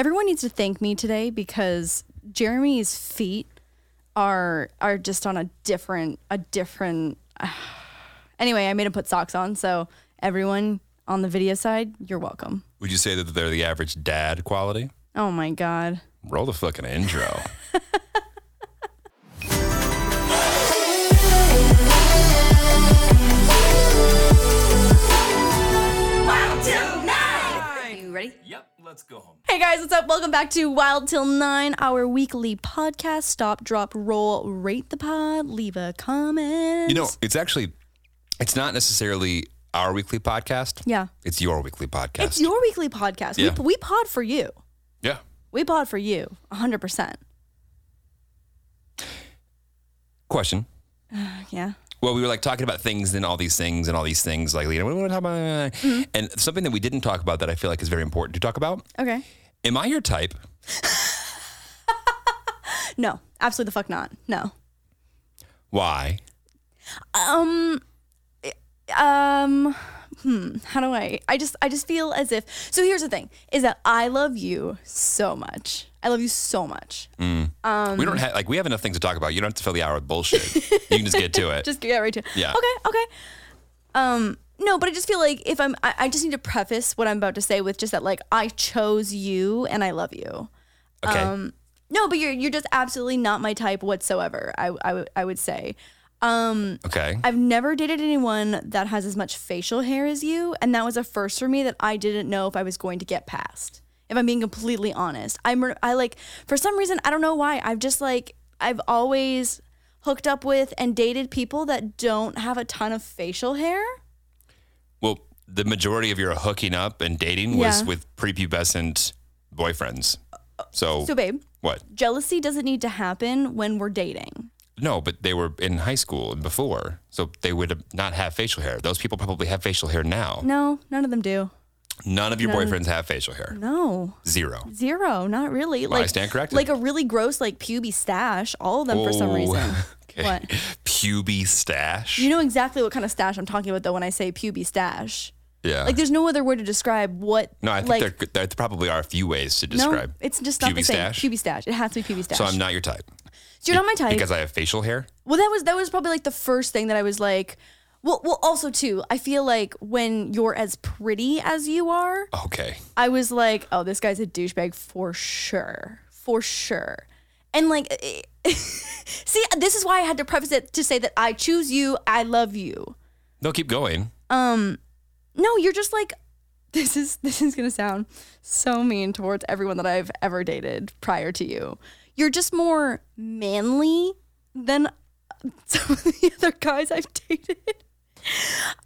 Everyone needs to thank me today because Jeremy's feet are are just on a different a different. anyway, I made him put socks on, so everyone on the video side, you're welcome. Would you say that they're the average dad quality? Oh my god. Roll the fucking intro. You ready? yep, let's go home. Hey guys, what's up? Welcome back to Wild Till Nine, our weekly podcast. Stop, drop, roll, rate the pod, leave a comment. You know, it's actually, it's not necessarily our weekly podcast. yeah, It's your weekly podcast. it's your weekly podcast. Yeah. We, we pod for you. yeah. We pod for you, hundred percent. Question. Yeah. Well, we were like talking about things and all these things and all these things. Like, you know, we want to talk about? Mm-hmm. And something that we didn't talk about that I feel like is very important to talk about. Okay. Am I your type? No, absolutely the fuck not. No. Why? Um. Um. Hmm. How do I? I just. I just feel as if. So here's the thing: is that I love you so much. I love you so much. we don't have like we have enough things to talk about. You don't have to fill the hour with bullshit. you can just get to it. Just get right to. It. Yeah. Okay. Okay. Um. No, but I just feel like if I'm, I, I just need to preface what I'm about to say with just that, like, I chose you and I love you. okay. Um, no, but you're you're just absolutely not my type whatsoever. I I would I would say. Um, okay. I've never dated anyone that has as much facial hair as you, and that was a first for me that I didn't know if I was going to get past. If I'm being completely honest, I'm I like for some reason I don't know why I've just like I've always hooked up with and dated people that don't have a ton of facial hair. well, the majority of your hooking up and dating was Yeah. with prepubescent boyfriends. Uh, so, So babe, what? jealousy doesn't need to happen when we're dating. No, but they were in high school and before, so they would not have facial hair. Those people probably have facial hair now. No, none of them do. None of your None. boyfriends have facial hair. No. Zero. Zero, not really. Well, I like stand corrected. Like a really gross like puby stash. All of them for some Oh, reason. okay. What? Puby stash. You know exactly what kind of stash I'm talking about though when I say puby stash. yeah. Like there's no other word to describe what. no, I think like, there, there probably are a few ways to describe. no, it's just not the puby same. stash? Puby stash. It has to be puby stash. So I'm not your type. So you're not my type. Because I have facial hair? well, that was that was probably like the first thing that I was like. Well, well, also too, I feel like when you're as pretty as you are, Okay. I was like, oh, this guy's a douchebag for sure. For sure. And like, see, this is why I had to preface it to say that I choose you, I love you. No, keep going. Um, No, you're just like, this is this is gonna sound so mean towards everyone that I've ever dated prior to you. You're just more manly than some of the other guys I've dated.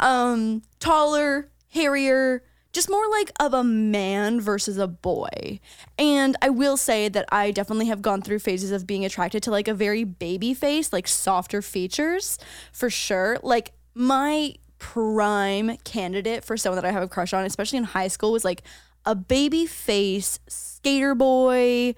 Um, taller, hairier, just more like of a man versus a boy. And I will say that I definitely have gone through phases of being attracted to like a very baby face, like softer features for sure. Like my prime candidate for someone that I have a crush on, especially in high school, was like a baby face skater boy,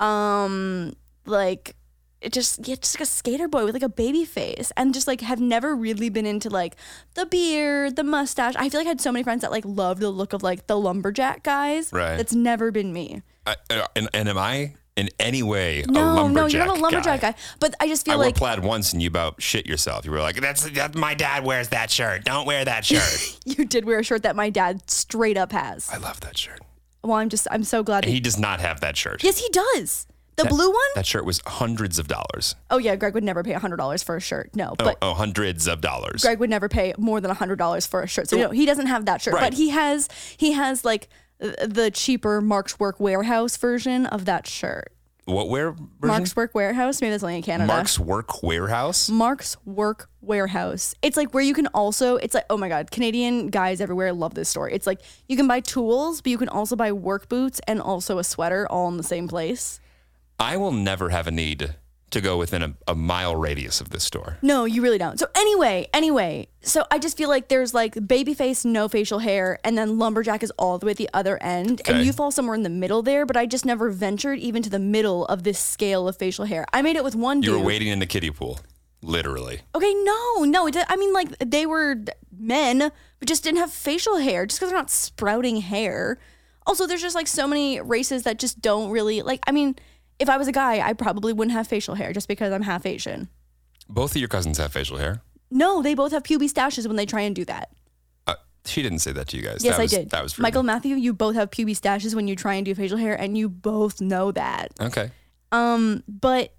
um, like it just yeah, just like a skater boy with like a baby face and just like have never really been into like the beard, the mustache. I feel like I had so many friends that like love the look of like the lumberjack guys. Right. That's never been me. I, uh, and, and am I in any way a No, lumberjack no, you're not a lumberjack guy. But I just feel like I wore plaid once and you about shit yourself. You were like, that's, that, my dad wears that shirt. Don't wear that shirt. you did wear a shirt that my dad straight up has. I love that shirt. Well, I'm just I'm so glad. And he does not have that shirt. yes, he does. The blue one? That shirt was hundreds of dollars. oh yeah, Greg would never pay hundred dollars for a shirt. No, Oh, but oh, hundreds of dollars. Greg would never pay more than hundred dollars for a shirt. So know, he doesn't have that shirt, Right. but he has he has like the cheaper Mark's Work Wearhouse version of that shirt. what where version? Mark's Work Wearhouse, maybe that's only in Canada. Mark's Work Wearhouse. Mark's Work Wearhouse. It's like where you can also, it's like, oh my God, Canadian guys everywhere love this store. It's like you can buy tools, but you can also buy work boots and also a sweater all in the same place. I will never have a need to go within a, a mile radius of this store. No, you really don't. So anyway, anyway, so I just feel like there's like baby face, no facial hair, and then lumberjack is all the way at the other end, Okay. and you fall somewhere in the middle there. But I just never ventured even to the middle of this scale of facial hair. I made it with one You dude. were waiting in the kiddie pool, literally. Okay, no, no. I mean, like they were men, but just didn't have facial hair, just because they're not sprouting hair. Also, there's just like so many races that just don't really like. I mean, if I was a guy, I probably wouldn't have facial hair just because I'm half Asian. Both of your cousins have facial hair. No, they both have pubic stashes when they try and do that. Uh, she didn't say that to you guys. Yes, that I was, did. That was rude. Michael Matthew. You both have pubic stashes when you try and do facial hair, and you both know that. Okay. Um, but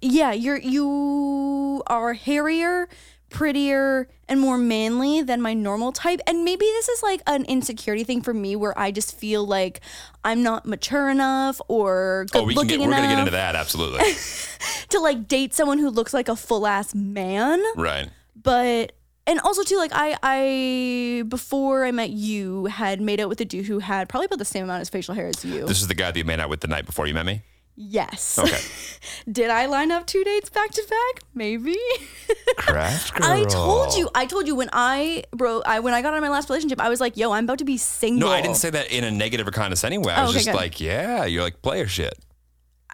yeah, you're you are hairier, prettier, and more manly than my normal type. And maybe this is like an insecurity thing for me, where I just feel like I'm not mature enough or oh, good Oh, we looking get. We're gonna get into that. Absolutely. to like date someone who looks like a full ass man. right. But and also too, like I I before I met you had made out with a dude who had probably about the same amount of facial hair as you. This is the guy that you made out with the night before you met me. Yes. Okay. Did I line up two dates back to back? Maybe. Craft girl. I told you. I told you when I bro. I when I got out of my last relationship, I was like, "Yo, I'm about to be single." No, I didn't say that in a negative or condescending way. I Oh, was okay, just good. like, yeah, you're like player shit.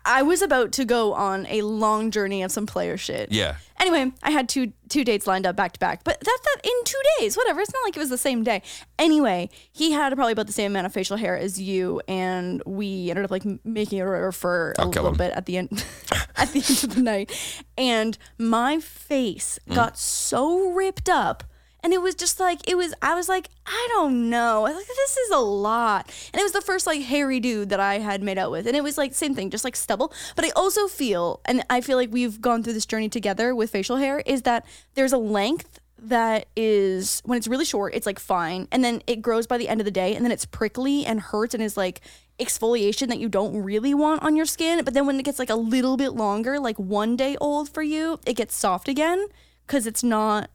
I was about to go on a long journey of some player shit. Yeah. Anyway, I had two two dates lined up back to back, but that's that in two days. Whatever. It's not like it was the same day. Anyway, he had probably about the same amount of facial hair as you, and we ended up like making it over for a I'll little bit at the end at the end of the night, and my face Mm. got so ripped up. And it was just like it was. I was like, I don't know. I was like, this is a lot. And it was the first like hairy dude that I had made out with, and it was like same thing, just like stubble. But I also feel, and I feel like we've gone through this journey together with facial hair, is that there's a length that is when it's really short, it's like fine, and then it grows by the end of the day, and then it's prickly and hurts and is like exfoliation that you don't really want on your skin. But then when it gets like a little bit longer, like one day old for you, it gets soft again because it's not.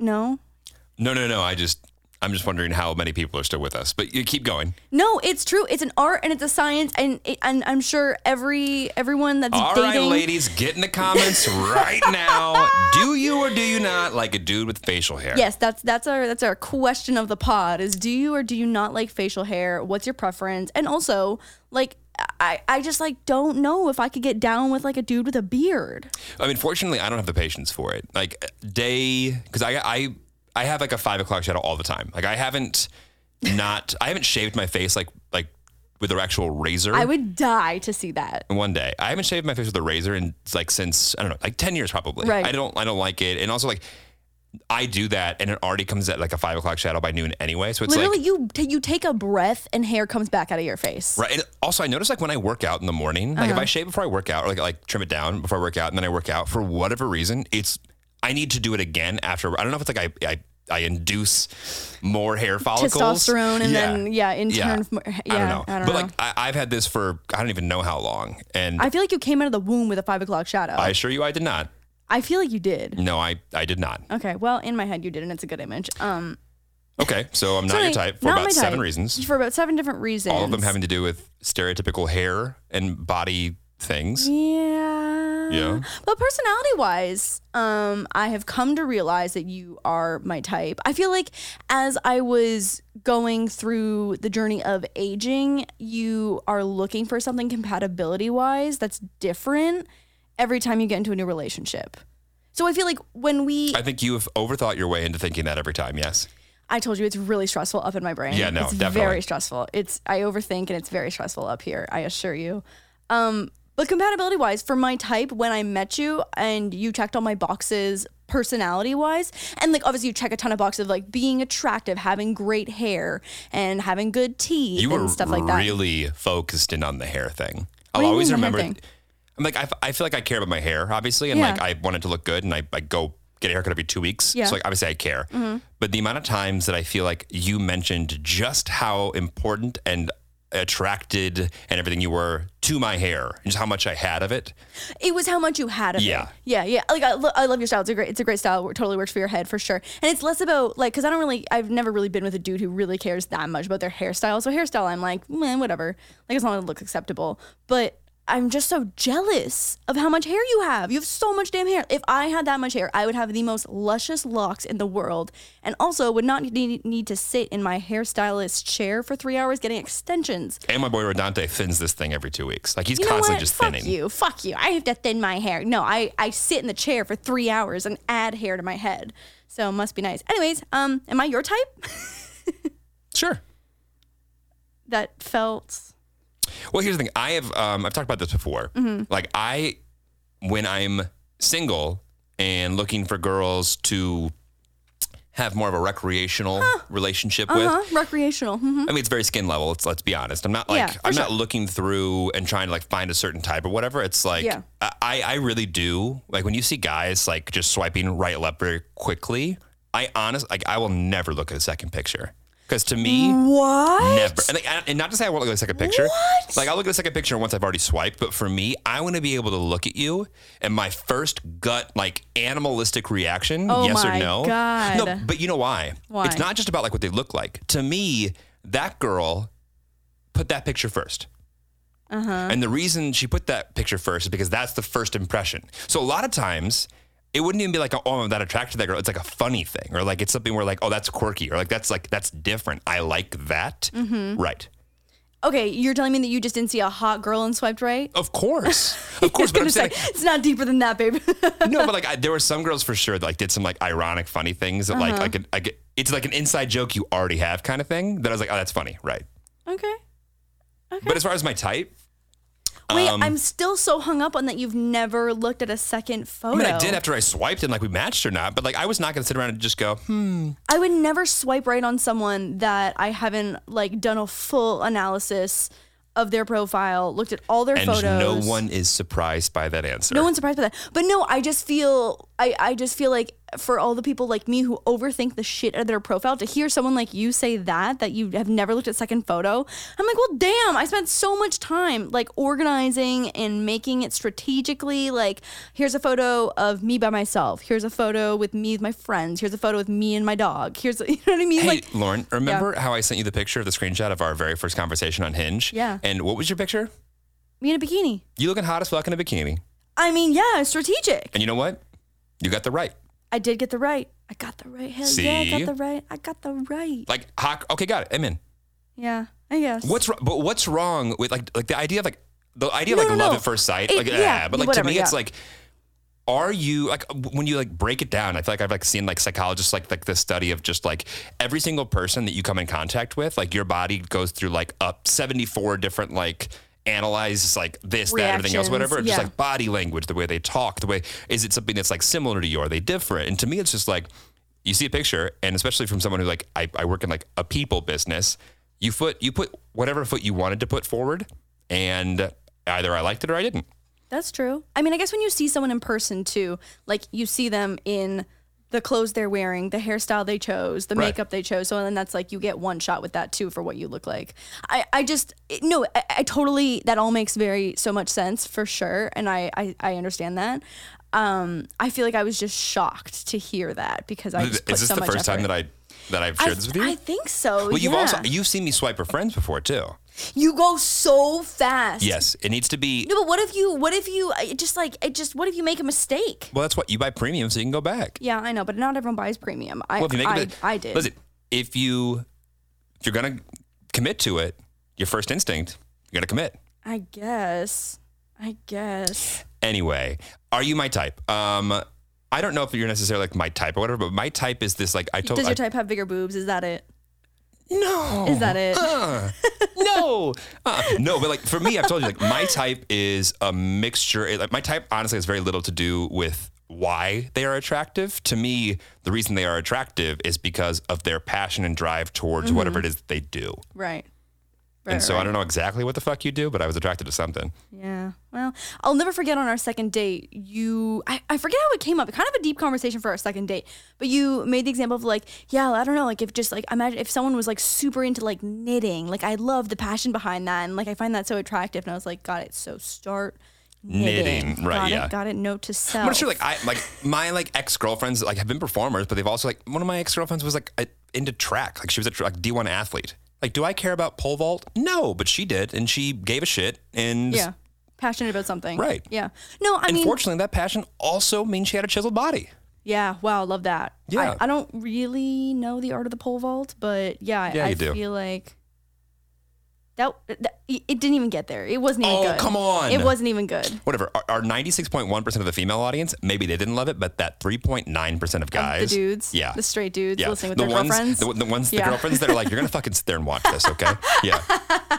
No, No, no, no. I just, I'm just wondering how many people are still with us. But you keep going. No, it's true. It's an art and it's a science, and it, and I'm sure every everyone that's All right, dating. ladies, get in the comments right now. Do you or do you not like a dude with facial hair? Yes, that's that's our that's our question of the pod is do you or do you not like facial hair? What's your preference? And also, like I I just like don't know if I could get down with like a dude with a beard. I mean, fortunately, I don't have the patience for it. Like day, because I, I, I have like a five o'clock shadow all the time. Like I haven't not, I haven't shaved my face like like with an actual razor. I would die to see that. one day. I haven't shaved my face with a razor in like since I don't know, like ten years probably. Right. I don't I don't like it, and also like I do that, and it already comes at like a five o'clock shadow by noon anyway. So it's Literally, like you t- you take a breath and hair comes back out of your face. right. And also, I notice like when I work out in the morning, like if Uh-huh. I shave before I work out, or like like trim it down before I work out, and then I work out for whatever reason, it's I need to do it again after. I don't know if it's like I I, I induce more hair follicles, Testosterone and then yeah, in Yeah. turn, yeah, I don't know, I don't but know. like I, I've had this for I don't even know how long, and I feel like you came out of the womb with a five o'clock shadow. I assure you, I did not. I feel like you did. No, I I did not. Okay, well, in my head you did, and it's a good image. Um, Okay, so I'm not your type for about my seven reasons. For about seven different reasons. All of them having to do with stereotypical hair and body things. Yeah. Yeah. But personality wise, um, I have come to realize that you are my type. I feel like as I was going through the journey of aging, you are looking for something compatibility wise that's different every time you get into a new relationship. So I feel like when we, I think you have overthought your way into thinking that every time. Yes. I told you it's really stressful up in my brain. Yeah, no, it's definitely. very stressful. It's I overthink and it's very stressful up here. I assure you. Um, but compatibility wise, for my type, when I met you and you checked all my boxes personality wise. And like obviously you check a ton of boxes of like being attractive, having great hair, and having good teeth You and stuff like that. really focused in on the hair thing. do I'll always mean the hair remember. I'm like, I, f- I feel like I care about my hair, obviously, and Yeah. like I want it to look good, and I, I go get a haircut every two weeks. Yeah. Mm-hmm. So like obviously I care. But the amount of times that I feel like you mentioned just how important and attracted and everything you were to my hair, and just how much I had of it. It was how much you had of Yeah. it. Yeah, yeah. Like I, lo- I love your style. It's a great, it's a great style. It totally works for your head for sure. And it's less about like, cause I don't really, I've never really been with a dude who really cares that much about their hairstyle. So hairstyle, I'm like, man, whatever. Like as long as it looks acceptable. But I'm just so jealous of how much hair you have. You have so much damn hair. If I had that much hair, I would have the most luscious locks in the world, and also would not need, to sit in my hairstylist chair for three hours getting extensions. And my boy Rodante thins this thing every two weeks. Like he's You know constantly what? just Fuck thinning. you. Fuck you. I have to thin my hair. No, I, I sit in the chair for three hours and add hair to my head. So it must be nice. Anyways, um, am I your type? Sure. that felt Well, here's the thing. I have um, I've talked about this before. Mm-hmm. Like I, when I'm single and looking for girls to have more of a recreational relationship uh-huh, with. recreational. Mhm. I mean, it's very skin level. Let's let's be honest. I'm not like Yeah, I'm sure. not looking through and trying to like find a certain type or whatever. It's like Yeah. I I really do like when you see guys like just swiping right left very quickly. I honest like I will never look at a second picture because to me. What? Never. And, like, and not to say I won't look at a second picture. What? Like I'll look at a second picture once I've already swiped. But for me, I want to be able to look at you and my first gut, like animalistic reaction, Oh yes or no. God. No, but you know why? Why? It's not just about like what they look like. To me, that girl put that picture 1st Uh-huh. And the reason she put that picture first is because that's the first impression. So a lot of times, it wouldn't even be like, oh, I'm that attracted to that girl. It's like a funny thing, or like it's something where like, oh, that's quirky, or like that's like that's different. I like that. Mm-hmm. Right. Okay, you're telling me that you just didn't see a hot girl and swiped right? Of course, of course. But I'm saying say, it's not deeper than that, babe. no, but like I, there were some girls for sure that like did some like ironic, funny things that Uh-huh. like like, like it's like an inside joke you already have kind of thing. That I was like, oh, that's funny, right? Okay. okay. But as far as my type, Wait, Um, I'm still so hung up on that you've never looked at a second photo. I mean, I did after I swiped and like we matched or not, but like I was not gonna sit around and just go, hmm. I would never swipe right on someone that I haven't like done a full analysis of their profile, looked at all their and photos. no one is surprised by that answer. no one's surprised by that. But no, I just feel I, I just feel like for all the people like me who overthink the shit out of their profile, to hear someone like you say that, that you have never looked at second photo, I'm like, well damn, I spent so much time like organizing and making it strategically. Like, here's a photo of me by myself. Here's a photo with me with my friends. Here's a photo with me and my dog. Here's you know what I mean? Hey, like Lauren, remember how I sent you the picture of the screenshot of our very first conversation on Hinge? Yeah. And what was your picture? me in a bikini. You looking hot as fuck in a bikini. I mean, yeah, strategic. And you know what? You got the right. I did get the right. I got the right. Hell yeah, I See? got the right. I got the right. Like hot. Okay, got it. I'm in. Yeah, I guess. What's wr- but what's wrong with like like the idea of like the idea No, of like no, love no. at first sight? It- like yeah, ah, but like whatever, to me it's yeah. like are you like when you like break it down? I feel like I've like seen like psychologists like like the study of just like every single person that you come in contact with, like your body goes through like up seventy four different like analyze like this, that, everything else, Reactions, whatever. Just like body language, the way they talk, the way is it something that's like similar to you? Are they different? And to me, it's just like you see a picture, and especially from someone who like I, I work in like a people business, you foot you put whatever foot you wanted to put forward, and either I liked it or I didn't. That's true. I mean, I guess when you see someone in person too, like you see them in the clothes they're wearing, the hairstyle they chose, the Right. makeup they chose. So then that's like you get one shot with that too for what you look like. I, I just it- no, I, I totally that all makes very so much sense for sure, and I I, I understand that. Um, I feel like I was just shocked to hear that because I Is this so the first time that I that I've I, shared this with you? I think so. well, you've also you've seen me swipe for friends before too. You go so fast. Yes, it needs to be. No, but what if you? What if you? It just like it just. What if you make a mistake? Well, that's what you buy premium so you can go back. Yeah, I know, but not everyone buys premium. I Well, if you make I, I did. Listen, if you if you're gonna commit to it, your first instinct, you're gonna commit. I guess. I guess. Anyway, are you my type? Um, I don't know if you're necessarily like my type or whatever, but my type is this like I told. Does I- your type have bigger boobs? Is that it? No. Is that it? no, uh, no, but like for me, I've told you, like my type is a mixture. it- Like my type, honestly, has very little to do with why they are attractive. To me, the reason they are attractive is because of their passion and drive towards whatever it is that they do. Right. And so I don't know exactly what the fuck you do, but I was attracted to something. Yeah. Well, I'll never forget on our second date, you, I, I forget how it came up. Kind of a deep conversation for our second date, but you made the example of like, yeah, I don't know, like if just like, imagine if someone was like super into like knitting, like I love the passion behind that. And like, I find that so attractive. And I was like, got it. So start knitting. Knitting, right, Got yeah. It, got it. Note to self. I'm not sure. Like I like my like ex girlfriends like have been performers, but they've also like one of my ex girlfriends was like a, into track. Like she was a like D1 athlete. Like, do I care about pole vault? No, but she did, and she gave a shit. And yeah. Passionate about something. Right. Yeah. No, I mean, unfortunately, that passion also means she had a chiseled body. Yeah, wow, love that. Yeah. I, I don't really know the art of the pole vault, but yeah, Yeah, I, I do. feel like that, that it didn't even get there. It wasn't even Oh, good. come on. It wasn't even good. Whatever. Our, our 96.1% of the female audience, maybe they didn't love it, but that 3.9% of guys. the dudes, Yeah. the straight dudes Yeah. listening with the their ones, girlfriends. The, the ones, the Yeah. girlfriends that are like, you're going to fucking sit there and watch this, okay? Yeah.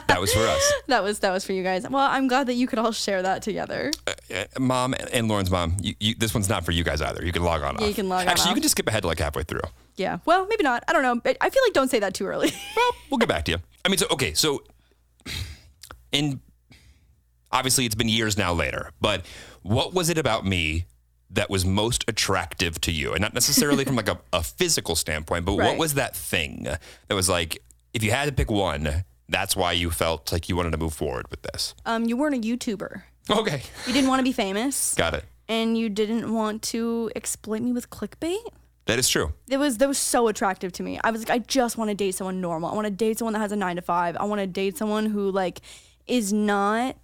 That was for us. that was that was for you guys. Well, I'm glad that you could all share that together. Uh, mom and Lauren's mom, you, you, this one's not for you guys either. You can log on Yeah, you can log on Actually, you can just skip ahead to like halfway through. Yeah. Well, maybe not. I don't know. I feel like don't say that too early. Well, we'll get back to you. I mean, so okay, so in obviously it's been years now later, but what was it about me that was most attractive to you? And not necessarily from like a, a physical standpoint, but what was that thing that was like, if you had to pick one, that's why you felt like you wanted to move forward with this? um, you weren't a YouTuber. Okay. You didn't want to be famous, Got it. and you didn't want to exploit me with clickbait. That is true. It was that was so attractive to me. I was like, I just want to date someone normal. I want to date someone that has a nine to five. I want to date someone who like is not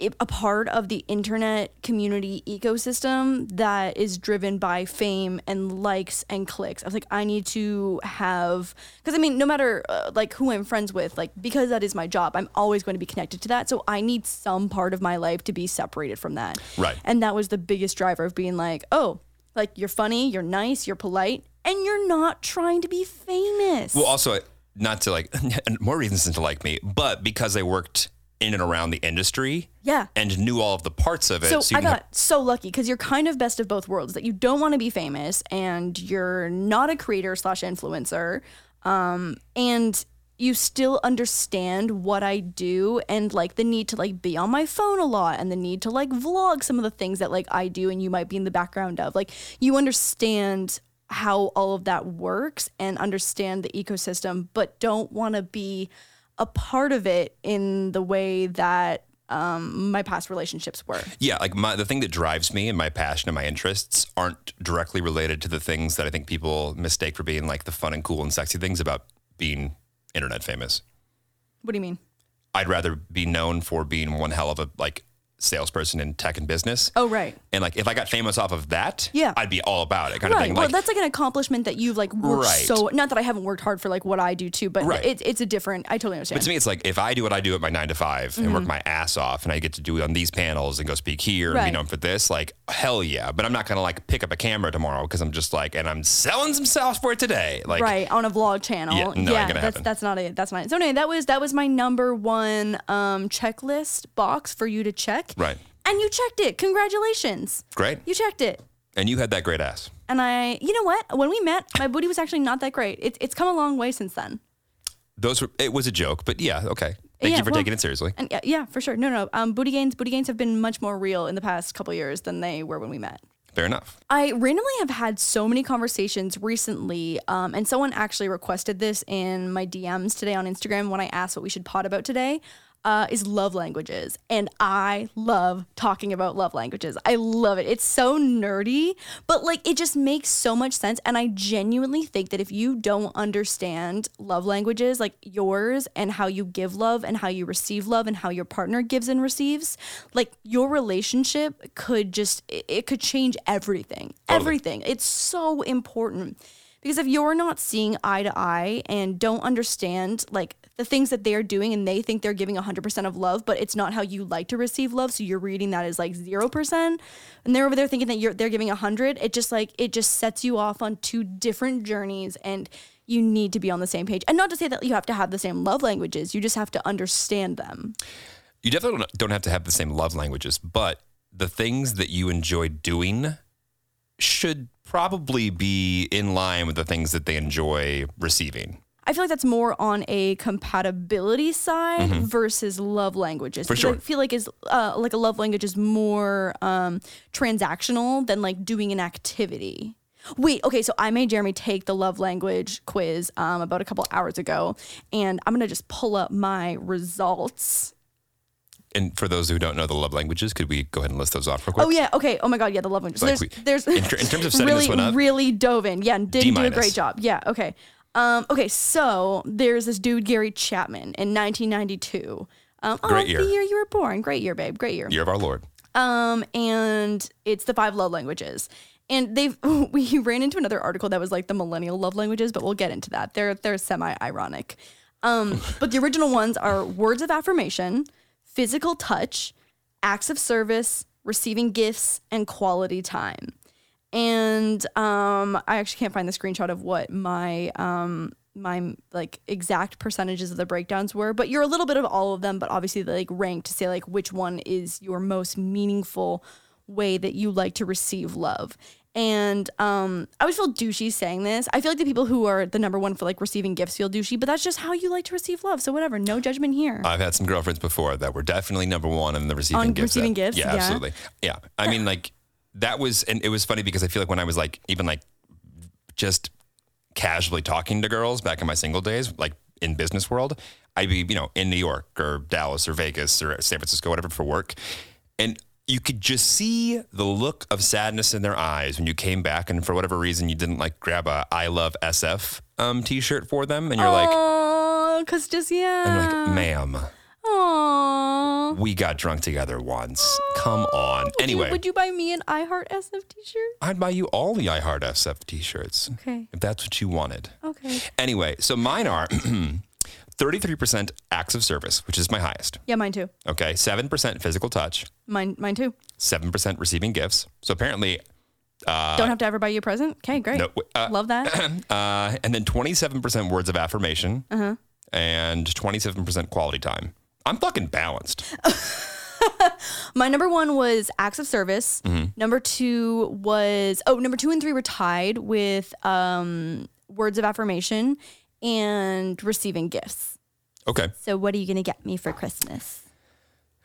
a part of the internet community ecosystem that is driven by fame and likes and clicks. I was like, I need to have because I mean, no matter uh, like who I'm friends with, like because that is my job, I'm always going to be connected to that. So I need some part of my life to be separated from that. Right. And that was the biggest driver of being like, oh, like you're funny, you're nice, you're polite, and you're not trying to be famous. Well, also, not to like, more reasons than to like me, but because I worked in and around the industry yeah. and knew all of the parts of it. So, you I can have- got so lucky because you're kind of best of both worlds. That you don't want to be famous and you're not a creator slash influencer, um, and you still understand what I do and like the need to like be on my phone a lot and the need to like vlog some of the things that like I do and you might be in the background of. Like you understand how all of that works and understand the ecosystem, but don't want to be a part of it in the way that um, my past relationships were. Yeah, like my the thing that drives me and my passion and my interests aren't directly related to the things that I think people mistake for being like the fun and cool and sexy things about being internet famous. What do you mean? I'd rather be known for being one hell of a like salesperson in tech and business. Oh, right. And like if I got famous off of that, Yeah. I'd be all about it kind of Right. thing. Well, Like that's like an accomplishment that you've like worked Right. so. Not that I haven't worked hard for like what I do too, but Right. it's it's a different. I totally understand. But to me, it's like if I do what I do at my nine to 5 and Mm-hmm. work my ass off, and I get to do it on these panels and go speak here and be known for this, like hell yeah. But I'm not gonna like pick up a camera tomorrow because I'm just like, and I'm selling some software today. Like, right on a vlog channel. Yeah, no, gonna that's that's not it. That's not it. So anyway, that was that was my number one um, checklist box for you to check. Right. And you checked it. Congratulations. great. You checked it. And you had that great ass. And I, you know what? When we met, my booty was actually not that great. It's it's come a long way since then. Those were. It was a joke, but yeah, okay. Thank Yeah, you for well- taking it seriously. And yeah, yeah, for sure. No, no. Um, booty gains, booty gains have been much more real in the past couple years than they were when we met. Fair enough. I randomly have had so many conversations recently, um, and someone actually requested this in my DMs today on Instagram when I asked what we should pod about today. Uh, is love languages, and I love talking about love languages. I love it. It's so nerdy, but like it just makes so much sense. And I genuinely think that if you don't understand love languages like yours and how you give love and how you receive love and how your partner gives and receives, like your relationship could just it, it could change everything. Everything. It's so important. Because if you're not seeing eye to eye and don't understand like the things that they're doing and they think they're giving 100% of love, but it's not how you like to receive love, so you're reading that as like 0% and they're over there thinking that you're they're giving 100, it just like it just sets you off on two different journeys and you need to be on the same page. And not to say that you have to have the same love languages, you just have to understand them. You definitely don't- don't have to have the same love languages, but the things that you enjoy doing should probably be in line with the things that they enjoy receiving. I feel like that's more on a compatibility side versus love languages. Mm-hmm. For sure. I feel like is uh, like a love language is more um, transactional than like doing an activity. Wait, okay, so I made Jeremy take the love language quiz um, about a couple hours ago, and I'm gonna just pull up my results. And for those who don't know the love languages, could we go ahead and list those off real quick? Oh yeah, okay. Oh my god, yeah, the love languages. Like there's, we- there's in in terms of setting really, this one up? really dove in. Yeah, and did do a great job. Yeah, okay. Um, okay, so there's this dude Gary Chapman in 1992. Um, oh, Great year. The year you were born. Great year, babe. Great year. Year of our Lord. Um, and it's the five love languages. And they've we ran into another article that was like the millennial love languages, but we'll get into that. They're they're semi ironic. Um, but the original ones are words of affirmation, physical touch, acts of service, receiving gifts, and quality time. And um, I actually can't find the screenshot of what my um my like exact percentages of the breakdowns were, but you're a little bit of all of them, but obviously like rank to say like which one is your most meaningful way that you like to receive love. And um, I always feel douchey saying this. I feel like the people who are the number one for like receiving gifts feel douchey, but that's just how you like to receive love. So whatever, no judgment here. I've had some girlfriends before that were definitely number one in the receiving On gifts. receiving that- gifts? Yeah, Yeah. absolutely. Yeah. I mean, like, that was, and it was funny because I feel like when I was like, even like just casually talking to girls back in my single days, like in business world, I'd be, you know, in New York or Dallas or Vegas or San Francisco, whatever for work. And you could just see the look of sadness in their eyes when you came back and for whatever reason you didn't like grab a I love SF um, t-shirt for them. And you're like, Oh, cause just yeah. and you're like, ma'am, Aww. we got drunk together once. Come on. Would you- Anyway, would you buy me an I Heart SF T-shirt? I'd buy you all the I Heart SF t-shirts Okay. if that's what you wanted. Okay. Anyway, so mine are 33% acts of service, which is my highest. Yeah, mine too. Okay, 7% physical touch, Mine, mine too. 7% receiving gifts. So apparently, Don't have to ever buy you a present. Okay, great. no, uh, Love that. uh, and then 27% words of affirmation Uh-huh. and 27% quality time. I'm fucking balanced. My number one was acts of service. Mm-hmm. Number two was oh, number two and three were tied with um, words of affirmation and receiving gifts. Okay, So, what are you gonna get me for Christmas?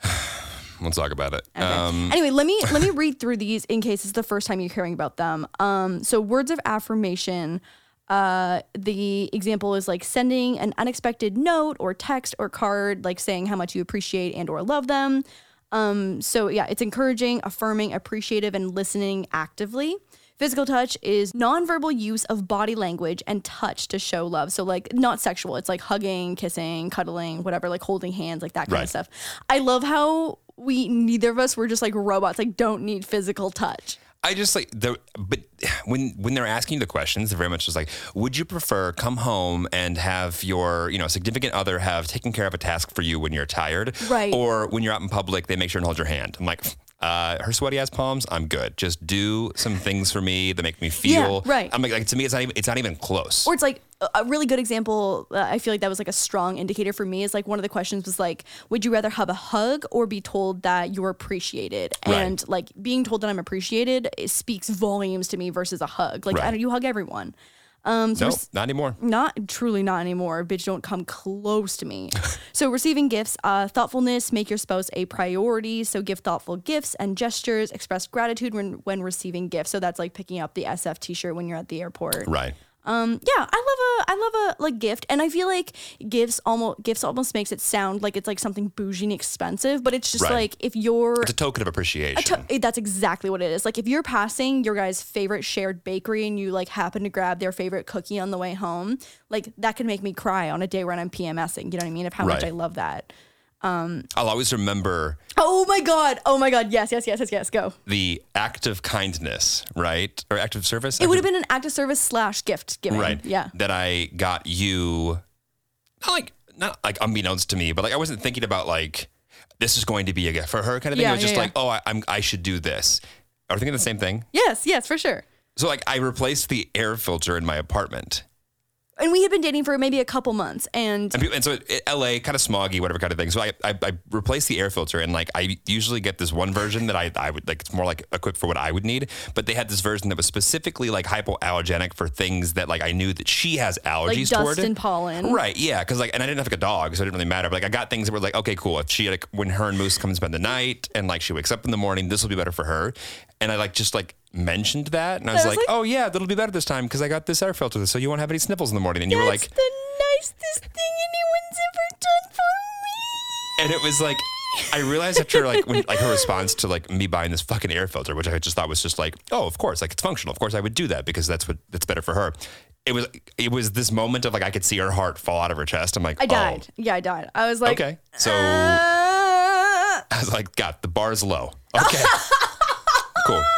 let's talk about it. Okay. Um, anyway, let me let me read through these in case it's the first time you're hearing about them. Um, so words of affirmation. Uh, the example is like sending an unexpected note or text or card, like saying how much you appreciate and or love them. Um, so yeah, it's encouraging, affirming, appreciative, and listening actively. Physical touch is nonverbal use of body language and touch to show love. So like not sexual. It's like hugging, kissing, cuddling, whatever, like holding hands, like that kind Right. of stuff. I love how we neither of us were just like robots, like don't need physical touch. I just like the but when when they're asking you the questions, they're very much just like, would you prefer come home and have your you know significant other have taken care of a task for you when you're tired, Right. Or when you're out in public, they make sure and hold your hand. I'm like. Uh, her sweaty ass palms. I'm good. Just do some things for me that make me feel. yeah, right. I'm like, like to me, it's not even. It's not even close. Or it's like a- really good example. Uh, I feel like that was like a strong indicator for me. Is like one of the questions was like, would you rather have a hug or be told that you're appreciated? Right. And like being told that I'm appreciated it speaks volumes to me versus a hug. Like I don't, you hug everyone. Um, so no, rec- not anymore. not truly not anymore. Bitch don't come close to me. So receiving gifts uh, thoughtfulness make your spouse a priority. So give thoughtful gifts and gestures express gratitude when, when receiving gifts. So that's like picking up the sf t-shirt when you're at the airport. Right. Um yeah i love a i love a like gift and i feel like gifts almost gifts almost makes it sound like it's like something bougie and expensive but it's just Right. like if you're It's a token of appreciation. to- that's exactly what it is. Like if you're passing your guy's favorite shared bakery and you like happen to grab their favorite cookie on the way home, like that can make me cry on a day when I'm PMSing. You know what I mean? Of how much I love that. Um, I'll always remember Oh my god! Oh my god! Yes, yes, yes, yes, yes. Go. the act of kindness, right, or act of service. It would have been an act of service slash gift giving. right Yeah. that i got you not like not like unbeknownst to me but like i wasn't thinking about like this is going to be a gift for her kind of thing Yeah, it was just yeah, like oh I, i'm i should do this are we thinking the same thing Yes. Yes, for sure. so like i replaced the air filter in my apartment and we had been dating for maybe a couple months, and And, people, and so eh, it, LA, kind of smoggy, whatever kind of thing. So I, I, I replaced the air filter and like I usually get this one version that I, I would like, it's more like equipped for what I would need. But they had this version that was specifically like hypoallergenic for things that like I knew that she has allergies dust toward. and pollen. Right. Yeah. Cause like, and I didn't have like a dog, so it didn't really matter. But like I got things that were like, okay, cool. If she like, when her and Moose come and spend the night and like she wakes up in the morning, this will be better for her. And I like just like mentioned that. And I was, I was like, like- oh yeah, that'll be better this time because I got this air filter. So you won't have any sniffles in the morning. And you were like, the nicest thing anyone's ever done for me. and it was like I realized after like when like her response to like me buying this fucking air filter, which I just thought was just like, oh, of course, like it's functional. Of course, I would do that because that's what that's better for her. It was it was this moment of like I could see her heart fall out of her chest. I'm like, I died. Yeah, I died. I was Oh, like, okay. So uh, I was like, God, the bar's low. Okay, cool.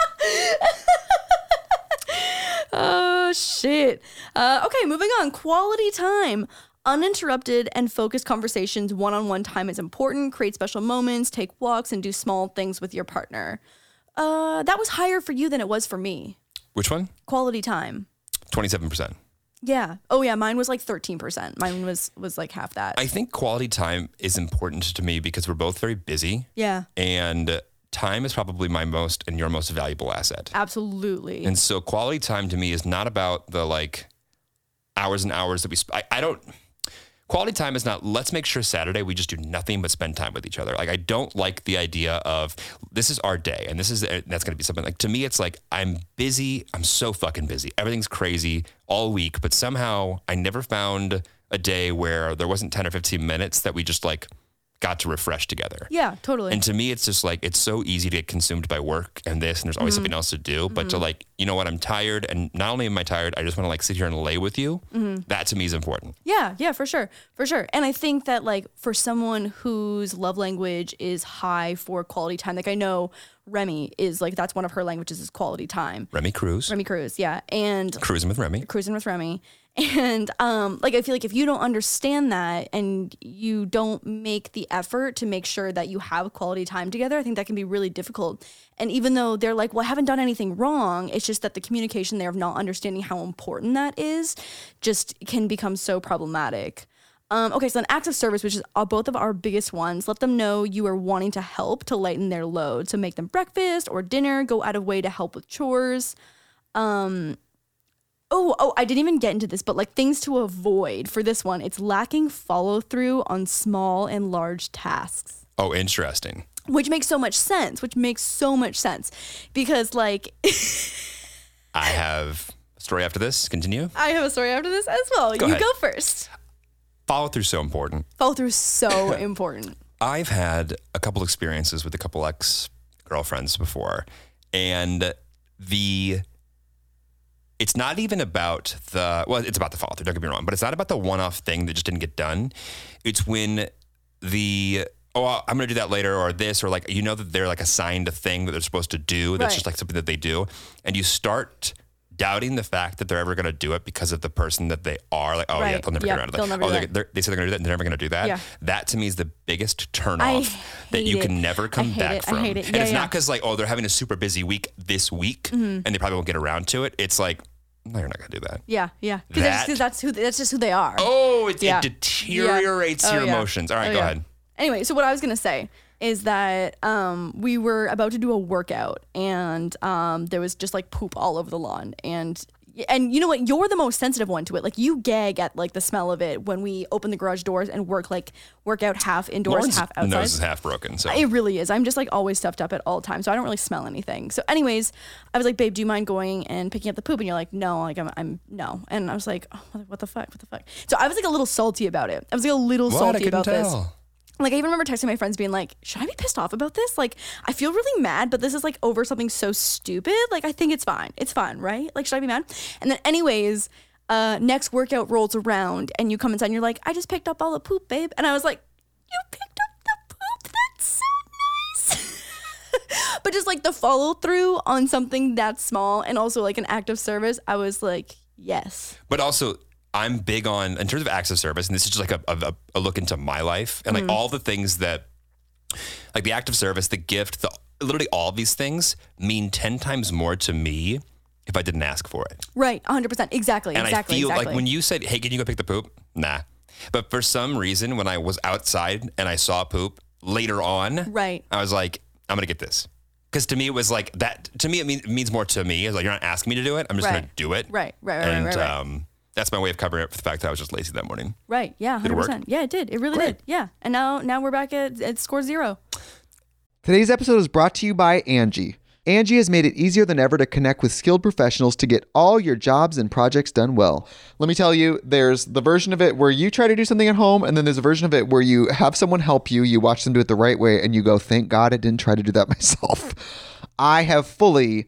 Oh shit. Uh, okay, moving on. Quality time. Uninterrupted and focused conversations, one on one time is important. Create special moments, take walks, and do small things with your partner. Uh, that was higher for you than it was for me. Which one? Quality time. Twenty seven percent. Yeah. Oh yeah, mine was like 13%. Mine was was like half that. I think quality time is important to me because we're both very busy, yeah. and time is probably my most and your most valuable asset. Absolutely. And so quality time to me is not about the like hours and hours that we sp- I, I don't quality time is not let's make sure Saturday we just do nothing but spend time with each other. Like I don't like the idea of this is our day and this is eh, that's going to be something like to me it's like I'm busy, I'm so fucking busy. Everything's crazy all week, but somehow I never found a day where there wasn't 10 or 15 minutes that we just like got to refresh together. yeah, totally. And to me, it's just like it's so easy to get consumed by work and this, and there's always Mm-hmm. something else to do. But to like, you know what, I'm tired, and not only am I tired, I just want to like sit here and lay with you. Mm-hmm. That to me is important. Yeah, yeah, for sure. For sure. And I think that like for someone whose love language is high for quality time, like I know Remi is like that's one of her languages is quality time. Remi Cruz, Remi Cruz, yeah. And cruising with Remi. cruising with Remi. And um like I feel like if you don't understand that and you don't make the effort to make sure that you have quality time together, I think that can be really difficult. And even though they're like, well, I haven't done anything wrong, it's just that the communication there of not understanding how important that is just can become so problematic. Um, okay, so an acts of service, which is uh, both of our biggest ones, let them know you are wanting to help to lighten their load. So make them breakfast or dinner, go out of way to help with chores. Um, oh, oh, I didn't even get into this, but like things to avoid for this one, it's lacking follow through on small and large tasks. Oh, interesting. Which makes so much sense, which makes so much sense because, like, I have a story after this. Continue. I have a story after this as well. Go you ahead. go first. Follow through so important. Follow through is so important. I've had a couple experiences with a couple ex girlfriends before, and the it's not even about the well, it's about the follow through. Don't get me wrong, but it's not about the one off thing that just didn't get done. It's when the oh, I'm going to do that later, or this, or like you know that they're like assigned a thing that they're supposed to do. That's Right. just like something that they do, and you start doubting the fact that they're ever going to do it because of the person that they are. Like, oh yeah, they'll never Yep, get around to that. never oh, they're, they're, they say they're going to do that, and they're never going to do that. Yeah. That to me is the biggest turn I off that you hate can it. never come back it. From. it. And it's yeah. not because like, oh, they're having a super busy week this week, Mm-hmm. and they probably won't get around to it. It's like, no, you're not going to do that. Yeah, yeah. Because That- that's who that's just who they are. Oh, it, Yeah. it deteriorates Yeah. your Oh, yeah. emotions. All right, Oh, go ahead. Anyway, so what I was gonna say is that um, we were about to do a workout, and um, there was just like poop all over the lawn, and and you know what? You're the most sensitive one to it. Like you gag at like the smell of it when we open the garage doors and work like work out half indoors, Lauren's half outside. nose is half broken. So It really is. I'm just like always stuffed up at all times, so I don't really smell anything. So, anyways, I was like, "Babe, do you mind going and picking up the poop?" And you're like, "No, like I'm, I'm no." And I was like, oh, what, "What the fuck? What the fuck?" So I was like a little salty about it. I was like a little what? Salty about this. Like I even remember texting my friends being like, "Should I be pissed off about this? Like I feel really mad, but this is like over something so stupid. Like I think it's fine. It's fine, right? Like should I be mad?" And then anyways, uh next workout rolls around and you come inside and you're like, "I just picked up all the poop, babe." And I was like, "You picked up the poop? That's so nice." but just like the follow through on something that small and also like an act of service, I was like, "Yes." But also, I'm big on in terms of acts of service, and this is just like a, a, a look into my life and like Mm-hmm. all the things that, like the act of service, the gift, the literally all these things mean ten times more to me if I didn't ask for it. Right, 100%. Exactly, And exactly, I feel exactly. like when you said, "Hey, can you go pick the poop?" Nah. But for some reason, when I was outside and I saw poop later on, Right. I was like, "I'm gonna get this," because to me it was like that. To me, it mean, means more to me. It's like you're not asking me to do it. I'm just Right. gonna do it. Right, right, right, and right, right, right. um, that's my way of covering up for the fact that I was just lazy that morning. Right. Yeah. Did it Hundred work? percent. Yeah, it did. It really Great. did. Yeah. And now now we're back at, at score zero. Today's episode is brought to you by Angie. Angie has made it easier than ever to connect with skilled professionals to get all your jobs and projects done well. Let me tell you, there's the version of it where you try to do something at home, and then there's a version of it where you have someone help you, you watch them do it the right way, and you go, thank God I didn't try to do that myself. I have fully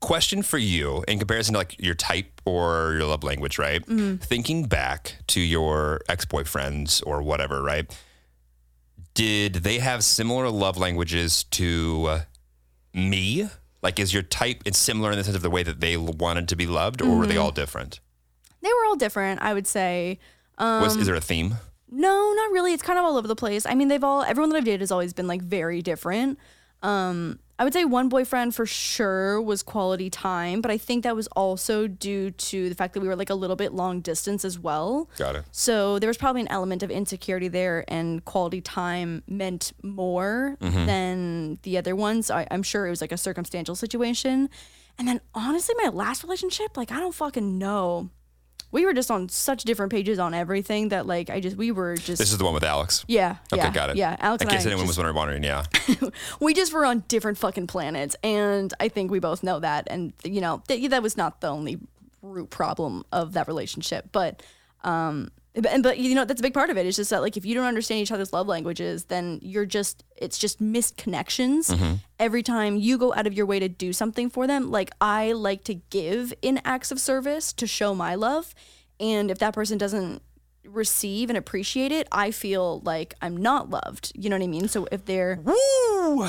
Question for you in comparison to like your type or your love language, right? Thinking back to your ex boyfriends or whatever, right? Did they have similar love languages to uh, me? Like, is your type it's similar in the sense of the way that they wanted to be loved, or were they all different? They were all different, I would say. Um, Was is there a theme? No, not really. It's kind of all over the place. I mean, they've all everyone that I've dated has always been like very different. Um, I would say one boyfriend for sure was quality time, but I think that was also due to the fact that we were like a little bit long distance as well. Got it. So there was probably an element of insecurity there, and quality time meant more mm-hmm. than the other ones. I, I'm sure it was like a circumstantial situation. And then honestly, my last relationship, like I don't fucking know. We were just on such different pages on everything that like I just we were just This is the one with Alex. yeah Okay, yeah got it. yeah Alex In and I case anyone just- was wondering, yeah. we just were on different fucking planets and i think we both know that and you know th- that was not the only root problem of that relationship but um but, but you know that's a big part of it. It's just that like if you don't understand each other's love languages then you're just it's just missed connections mm-hmm. every time you go out of your way to do something for them like i like to give in acts of service to show my love. And if that person doesn't receive and appreciate it i feel like i'm not loved you know what i mean so if they're Woo!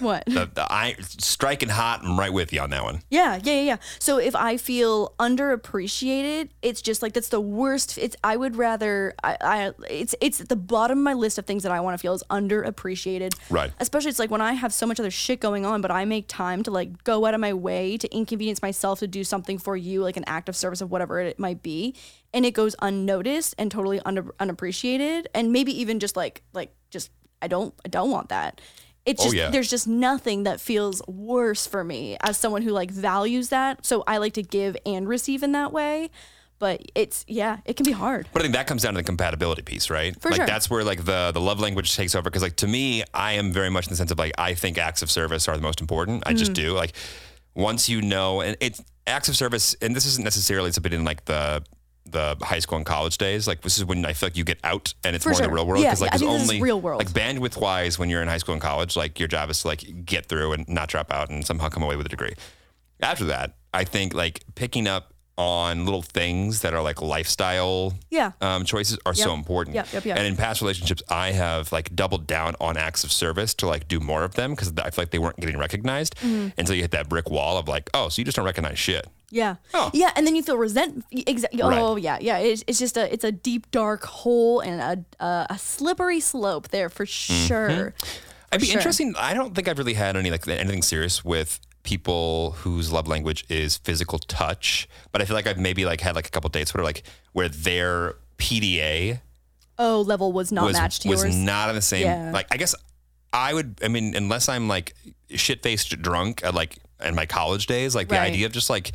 what The, the I striking hot. I'm right with you on that one. Yeah, yeah, yeah, yeah. So if I feel underappreciated, it's just like that's the worst. It's I would rather I, I it's it's at the bottom of my list of things that I want to feel is underappreciated. Right. Especially it's like when I have so much other shit going on, but I make time to like go out of my way to inconvenience myself to do something for you, like an act of service of whatever it might be, and it goes unnoticed and totally under, unappreciated, and maybe even just like like just I don't I don't want that. It's Oh, just yeah. there's just nothing that feels worse for me as someone who like values that. So I like to give and receive in that way. But it's yeah, it can be hard. But I think that comes down to the compatibility piece, right? For like sure. that's where like the the love language takes over. Because like to me, I am very much in the sense of like I think acts of service are the most important. I Mm. just do. Like once you know, and it's acts of service, and this isn't necessarily something in like the the high school and college days. Like this is when I feel like you get out and it's For more in the real world. Yeah, like yeah, I there's think this is only real world. like bandwidth wise when you're in high school and college, like your job is to like get through and not drop out and somehow come away with a degree. After that, I think like picking up on little things that are like lifestyle Yeah. um, choices are so important. Yep, yep, yep. And in past relationships, I have like doubled down on acts of service to like do more of them because I feel like they weren't getting recognized Mm-hmm. until you hit that brick wall of like, oh, so you just don't recognize shit. Yeah. Oh. Yeah, and then you feel resent. Exactly. Right. Oh, yeah, yeah. It's, it's just a it's a deep dark hole and a a, a slippery slope there for Mm-hmm. sure. I'd be sure. interesting. I don't think I've really had any like anything serious with people whose love language is physical touch, but I feel like I've maybe like had like a couple dates where like where their PDA Oh, level was not was matched to was yours. not on the same. Yeah. Like I guess I would. I mean, unless I'm like shit faced drunk at like in my college days, like the Right. idea of just like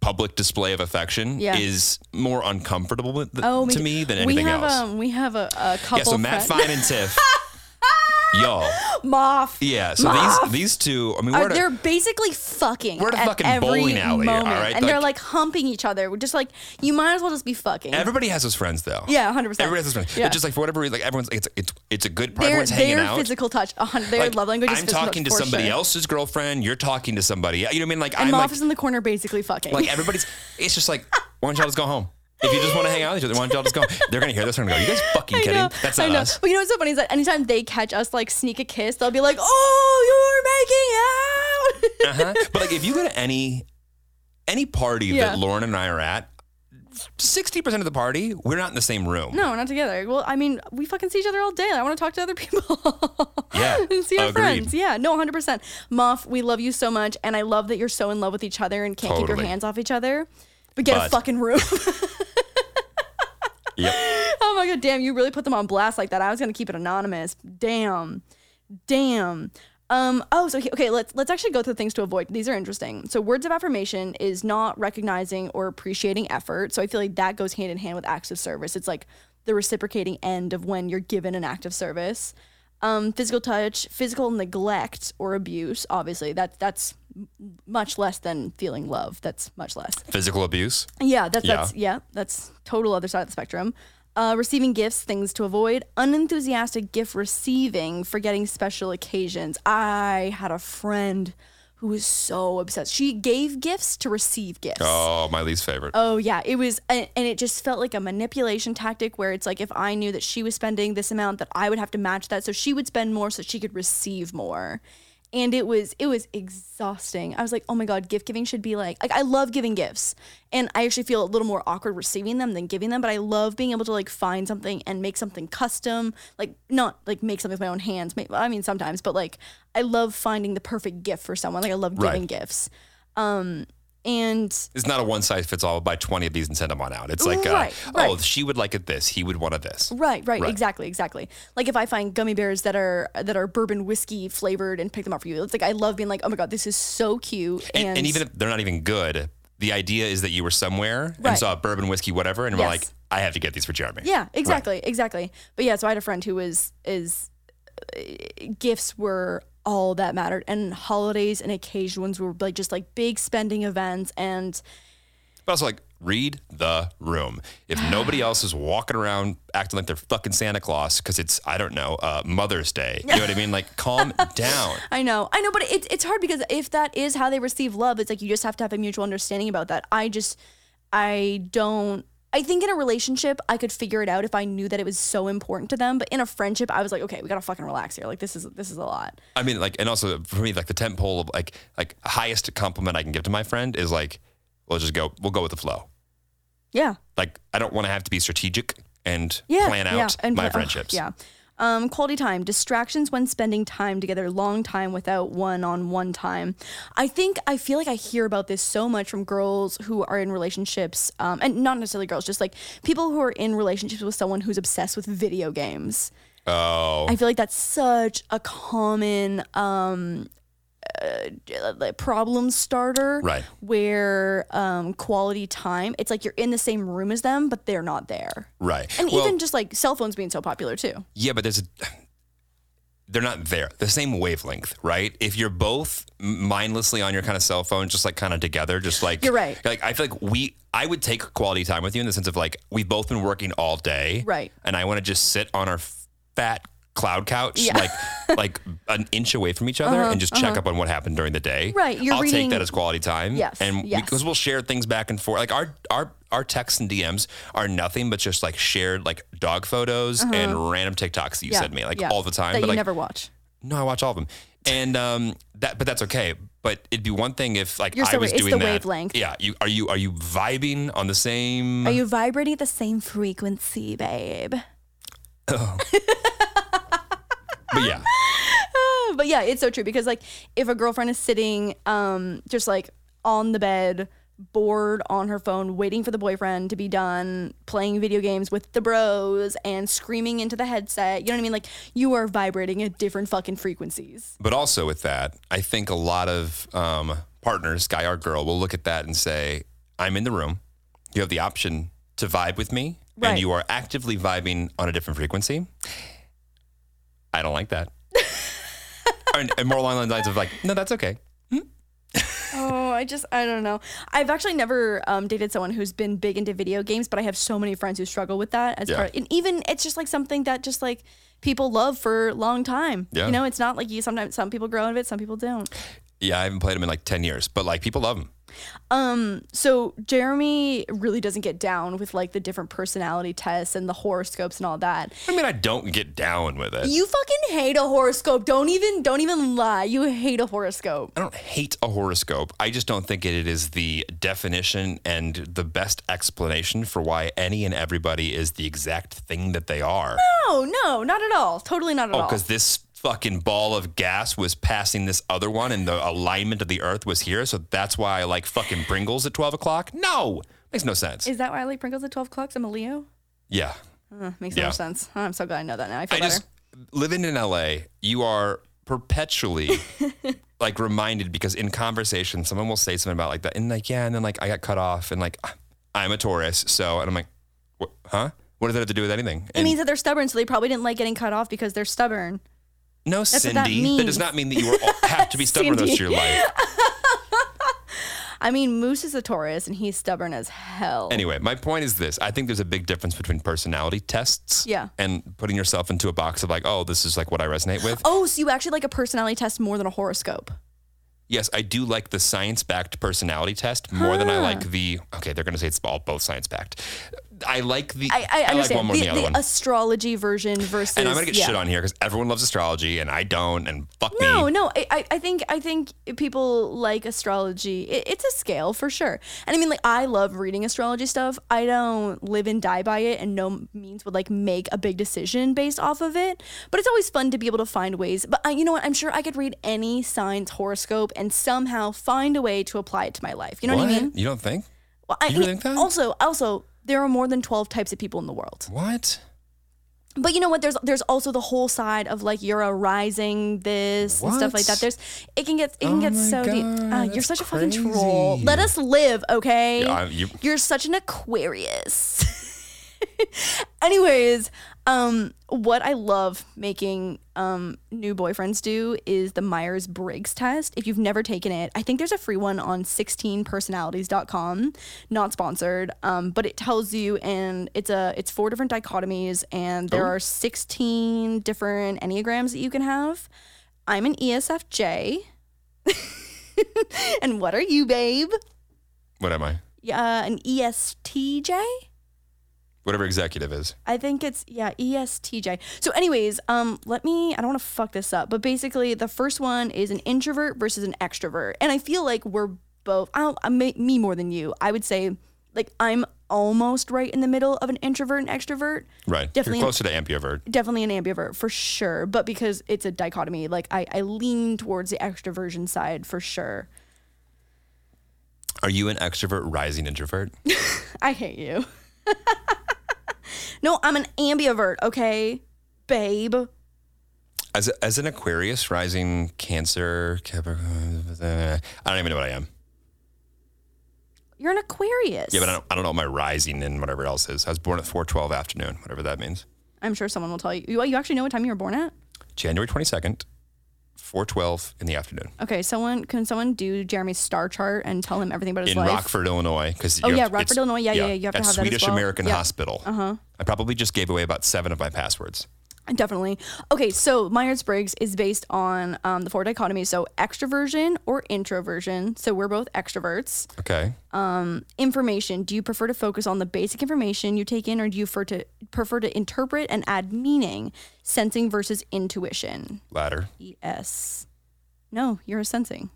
public display of affection Yeah. is more uncomfortable with, oh, to me than anything we have, else. Um, we have a, a couple. yeah. So Matt friends- Fine and Tiff, y'all. Moth. Yeah. So Moth. these these two. I mean, we're at a- they're basically fucking. We're at a fucking every bowling alley, all moment, right? And they're Like- like humping each other. We're just like you might as well just be fucking. Everybody has those friends though. Yeah, 100%. Everybody has those friends. Yeah. But just like for whatever reason, like everyone's like it's it's it's a good. their everyone's hanging out. physical touch. Their Like, love language is I'm talking to somebody sure. else's girlfriend. You're talking to somebody. You know what I mean? Like And I'm Moth like is in the corner basically fucking. like everybody's. It's just like why don't y'all just go home? If you just want to hang out with each other, why don't y'all just go? They're gonna hear this and they're going to go, "You guys fucking kidding? That's I not know. us." But you know what's so funny is that anytime they catch us like sneak a kiss, they'll be like, "Oh, you're making out." uh-huh. But like, if you go to any any party Yeah. that Lauren and I are at, sixty percent of the party, we're not in the same room. no, we're not together. Well, I mean, we fucking see each other all day. I want to talk to other people. Yeah, and see our agreed. friends. Yeah, no, 100%. Muff, we love you so much. And I love that you're so in love with each other and can't keep Totally. your hands off each other. But get a fucking room. Yep. oh my God, damn, you really put them on blast like that. I was going to keep it anonymous. Damn. Damn. Um, oh, so he- okay, let's let's actually go through things to avoid. These are interesting. So words of affirmation is not recognizing or appreciating effort. So I feel like that goes hand in hand with acts of service. It's like the reciprocating end of when you're given an act of service. Um, physical touch, physical neglect or abuse, obviously that that's much less than feeling love. That's much less. Physical abuse. Yeah, that's Yeah. that's yeah, that's total other side of the spectrum. Uh, receiving gifts, things to avoid. Unenthusiastic gift receiving, forgetting special occasions. I had a friend who was so obsessed. She gave gifts to receive gifts. Oh, my least favorite. Oh yeah, it was, and and it just felt like a manipulation tactic where it's like if I knew that she was spending this amount, that I would have to match that, so she would spend more so she could receive more, and it was it was exhausting. I was like, oh my god, gift giving should be like like I love giving gifts, and I actually feel a little more awkward receiving them than giving them, but I love being able to like find something and make something custom, like not like make something with my own hands. I mean sometimes, but like I love finding the perfect gift for someone. Like I love Right. giving gifts. Um, and It's not a one size fits all. Buy twenty of these and send them on out. It's like, uh, Right, oh, she would like it this. He would want it this. Right, right, Right. exactly, exactly. Like if I find gummy bears that are that are bourbon whiskey flavored and pick them up for you, it's like I love being like, oh my god, this is so cute. And, And, and even if they're not even good, the idea is that you were somewhere and Right. saw bourbon whiskey, whatever, and were Yes. like, I have to get these for Jeremy. yeah, exactly, exactly. But yeah, so I had a friend who was is uh, gifts were all that mattered, and holidays and occasions were like just like big spending events and But also, like, read the room. If nobody else is walking around acting like they're fucking Santa Claus because it's, I don't know, uh, Mother's Day. You know what I mean? Like, calm down. I know, I know, but it's it's hard because if that is how they receive love, it's like you just have to have a mutual understanding about that. I just, I don't. I think in a relationship, I could figure it out if I knew that it was so important to them. But in a friendship, I was like, okay, we gotta fucking relax here. Like this is this is a lot. I mean, like, and also for me, like, the tent pole of like, like, highest compliment I can give to my friend is like, we'll just go, we'll go with the flow. Yeah, Like, I don't want to have to be strategic and yeah, plan out yeah. and my ugh, friendships. yeah. Um, quality time, distractions when spending time together, long time without one on one time. I think I feel like I hear about this so much from girls who are in relationships, um, and not necessarily girls, just like people who are in relationships with someone who's obsessed with video games. Oh, I feel like that's such a common um, uh, problem starter. Right. Where um, quality time, it's like you're in the same room as them, but they're not there. right. And Well, even just like cell phones being so popular too. Yeah, but there's a. They're not there. The same wavelength, right? If you're both mindlessly on your kind of cell phone, just like kind of together, just like You're right. Like I feel like we, I would take quality time with you in the sense of like we've both been working all day, Right. And I want to just sit on our fat cloud couch, Yeah. Uh-huh, like like an inch away from each other, and just check up on what happened during the day. Right, you're I'll reading- take that as quality time. Yes, and yes. because we'll share things back and forth. Like our our our texts and DMs are nothing but just like shared like dog photos and random TikToks that you Uh-huh. Yeah, send me like yeah. all the time. That but you like never watch. no, I watch all of them. And um, that, but that's okay. But it'd be one thing if like You're I so was. It's doing the that. wavelength. Yeah, you are you are you vibing on the same? Are you vibrating at the same frequency, babe? But yeah, but yeah, it's so true because like if a girlfriend is sitting um just like on the bed, bored on her phone, waiting for the boyfriend to be done, playing video games with the bros and screaming into the headset, you know what I mean? Like you are vibrating at different fucking frequencies. but also with that, I think a lot of um, partners, guy or girl, will look at that and say, "I'm in the room. You have the option to vibe with me, Right. and you are actively vibing on a different frequency." I don't like that. and, and more along the lines of like, no, that's okay. Oh, I just I don't know. I've actually never um, dated someone who's been big into video games, but I have so many friends who struggle with that as Yeah. part. And even it's just like something that just like people love for a long time. Yeah. You know, it's not like you sometimes some people grow out of it, some people don't. Yeah, I haven't played them in like ten years, but like people love them. Um, so Jeremy really doesn't get down with like the different personality tests and the horoscopes and all that. I mean, I don't get down with it. You fucking hate a horoscope. Don't even don't even lie. You hate a horoscope. I don't hate a horoscope. I just don't think it is the definition and the best explanation for why any and everybody is the exact thing that they are. No, no, not at all. Totally not at Oh, all. because this fucking ball of gas was passing this other one and the alignment of the earth was here. So that's why I like fucking Pringles at 12 o'clock? No, makes no sense. Is that why I like Pringles at 12 o'clock? I'm a Leo? yeah. Uh, makes Yeah. no sense. Oh, I'm so glad I know that now. I feel I better. just living in LA, you are perpetually like reminded because in conversation, someone will say something about like that, and like yeah, and then like I got cut off, and like I'm a Taurus, so and I'm like, what, huh? What does that have to do with anything? it means that they're stubborn, so they probably didn't like getting cut off because they're stubborn. No, what Cindy, that that, does not mean that you have to be stubborn the rest of your life. I mean, Moose is a Taurus and he's stubborn as hell. Anyway, my point is this: I think there's a big difference between personality tests, Yeah. and putting yourself into a box of like, oh, this is like what I resonate with. Oh, so you actually like a personality test more than a horoscope? Yes, I do like the science backed personality test more than I like the. Okay, they're going to say it's all both science backed. I like the. I, I like understand one more the, than the other one. astrology version versus. and I'm to get yeah. shit on here because everyone loves astrology and I don't, and fuck No, me. no. I, I- I think I think people like astrology. It, it's a scale for sure. And I mean, like I love reading astrology stuff. I don't live and die by it, and no means would like make a big decision based off of it. But it's always fun to be able to find ways. But uh, you know what? I'm sure I could read any sign's horoscope and somehow find a way to apply it to my life. You know what, I mean? You don't think? Well, I You think that? Also, also, there are more than 12 types of people in the world. What? But you know what? There's there's also the whole side of like you're a rising this and stuff like that. There's it can get it can Oh get so deep. God, Ah, you're that's such a fucking troll. Let us live, okay? Yeah, you- You're such an Aquarius. Anyways, um, what I love making um new boyfriends do is the Myers Briggs test. If you've never taken it, I think there's a free one on 16personalities.com. Not sponsored, um, but it tells you and it's a it's four different dichotomies and there Oh. are 16 different enneagrams that you can have. I'm an ESFJ. and what are you, babe? What am I? Yeah, an E ESTJ? Whatever executive is. I think it's yeah, ESTJ. So anyways, um let me I don't want to fuck this up, but basically the first one is an introvert versus an extrovert. And I feel like we're both I don't me more than you. I would say like I'm almost right in the middle of an introvert and extrovert. Right. Definitely- You're closer to ambivert. Definitely an ambivert for sure, but because it's a dichotomy, like I I lean towards the extroversion side for sure. Are you an extrovert rising introvert? I hate you. no, I'm an ambivert, okay? Babe. As, a, as an Aquarius rising Cancer, Capricorn, I don't even know what I am. You're an Aquarius. Yeah, but I don't, I don't know what my rising and whatever else is. I was born at 412 afternoon, whatever that means. I'm sure someone will tell you. You, you actually know what time you were born at? January 22nd, 412 in the afternoon. Okay, someone can someone do Jeremy's star chart and tell him everything about his in life? Rockford, Illinois. Because Oh, yeah, Rockford, Illinois. Yeah, yeah, yeah, you have to at have that as Swedish well. American Yeah. Hospital. Uh-huh. I probably just gave away about seven of my passwords. Definitely. Okay, so Myers Briggs is based on um, the four dichotomies. So extroversion or introversion. So we're both extroverts. Okay. Information. Do you prefer to focus on the basic information you take in, or do you prefer to prefer to interpret and add meaning? Sensing versus intuition. Ladder. ES. No, you're a sensing.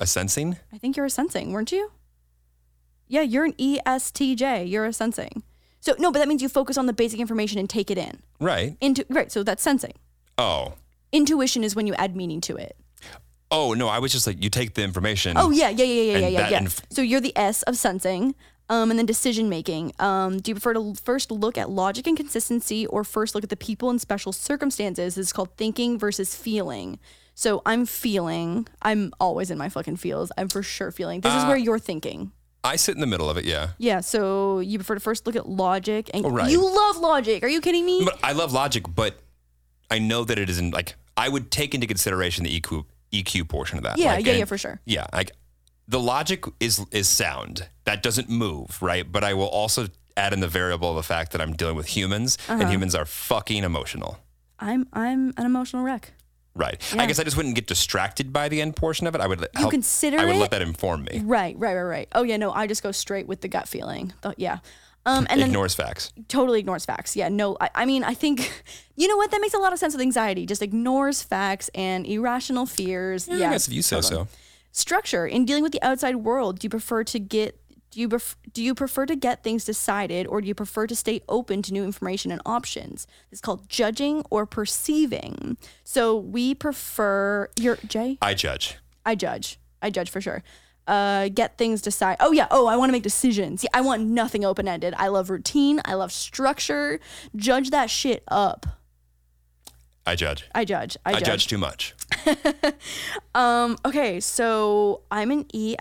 A sensing? I think you're a sensing, weren't you? Yeah, you're an E ESTJ. You're a sensing. So no, but that means you focus on the basic information and take it in. Right. Into right. So that's sensing. Oh. Intuition is when you add meaning to it. Oh no, I was just like you take the information. Oh yeah, yeah, yeah, yeah, yeah, yeah. yeah. inf- so you're the S of sensing, um, and then decision making. Um, do you prefer to first look at logic and consistency, or first look at the people and special circumstances? This is called thinking versus feeling. So I'm feeling. I'm always in my fucking feels. I'm for sure feeling. This is Uh, where you're thinking. I sit in the middle of it, yeah. Yeah. So you prefer to first look at logic, and Oh, right. you love logic. Are you kidding me? But I love logic, but I know that it isn't like I would take into consideration the EQ EQ portion of that. Yeah, Like, yeah, yeah, for sure. Yeah, like the logic is is sound. That doesn't move, right? But I will also add in the variable of the fact that I'm dealing with humans Uh-huh. and humans are fucking emotional. I'm I'm an emotional wreck. Right. Yeah. I guess I just wouldn't get distracted by the end portion of it. I would let- You consider I would it? let that inform me. Right, right, right, right. Oh yeah, no, I just go straight with the gut feeling. Th- yeah. Um, and then Ignores facts. totally ignores facts. Yeah, no, I, I mean, I think, you know what? That makes a lot of sense with anxiety. Just ignores facts and irrational fears. Yeah, Yeah. I guess if you say totally. so. Structure in dealing with the outside world. Do you prefer to get? Do you pref- do you prefer to get things decided, or do you prefer to stay open to new information and options? It's called judging or perceiving. So we prefer. Your Jay. I judge. I judge. I judge for sure. Uh, get things decided. Oh yeah. Oh, I want to make decisions. Yeah, I want nothing open ended. I love routine. I love structure. Judge that shit up. I judge. I judge. I I judge. judge too much. Um. Okay. So I'm an E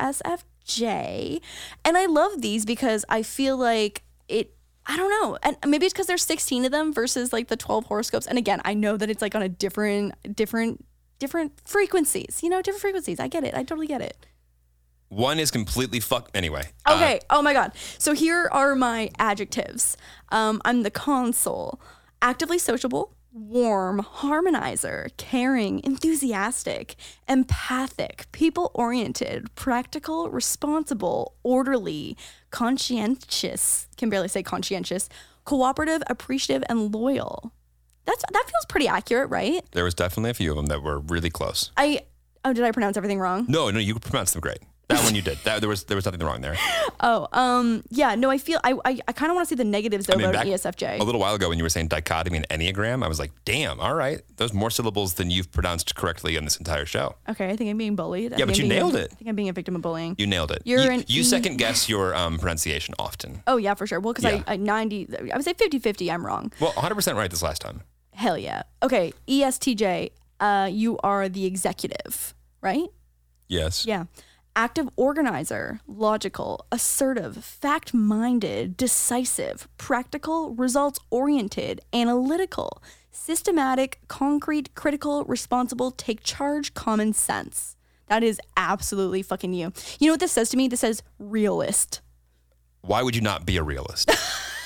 ESFJ, and I love these because I feel like it. I don't know, and maybe it's because there's 16 of them versus like the 12 horoscopes. And again, I know that it's like on a different, different, different frequencies. You know, different frequencies. I get it. I totally get it. One is completely fuck. Anyway. uh, Okay. oh my God. So here are my adjectives. Um, I'm the consul, actively sociable, warm, harmonizer, caring, enthusiastic, empathic, people oriented, practical, responsible, orderly, conscientious. Can barely say conscientious. Cooperative, appreciative, and loyal. That's that feels pretty accurate, right? there was definitely a few of them that were really close. I oh, did I pronounce everything wrong? No, no, you pronounced them great. That one you did. That, there was there was nothing wrong there. Oh, um, yeah. No, I feel I I, I kind of want to see the negatives though I mean, about ESFJ. a little while ago when you were saying dichotomy and enneagram, I was like, damn, all right, those more syllables than you've pronounced correctly in this entire show. Okay, I think I'm being bullied. I Yeah, but I'm you being a- nailed it. I think I'm being a victim of bullying. You nailed it. You're you, an you second guess your um, pronunciation often. oh yeah, for sure. Well, because Yeah. I, I 90, I would say 50-50, I'm wrong. Well, 100 percent right this last time. Hell yeah. Okay, ESTJ, uh, you are the executive, right? Yes. Yeah. Active organizer, logical, assertive, fact minded, decisive, practical, results oriented, analytical, systematic, concrete, critical, responsible, take charge, common sense. That is absolutely fucking you. You know what this says to me? This says realist. Why would you not be a realist?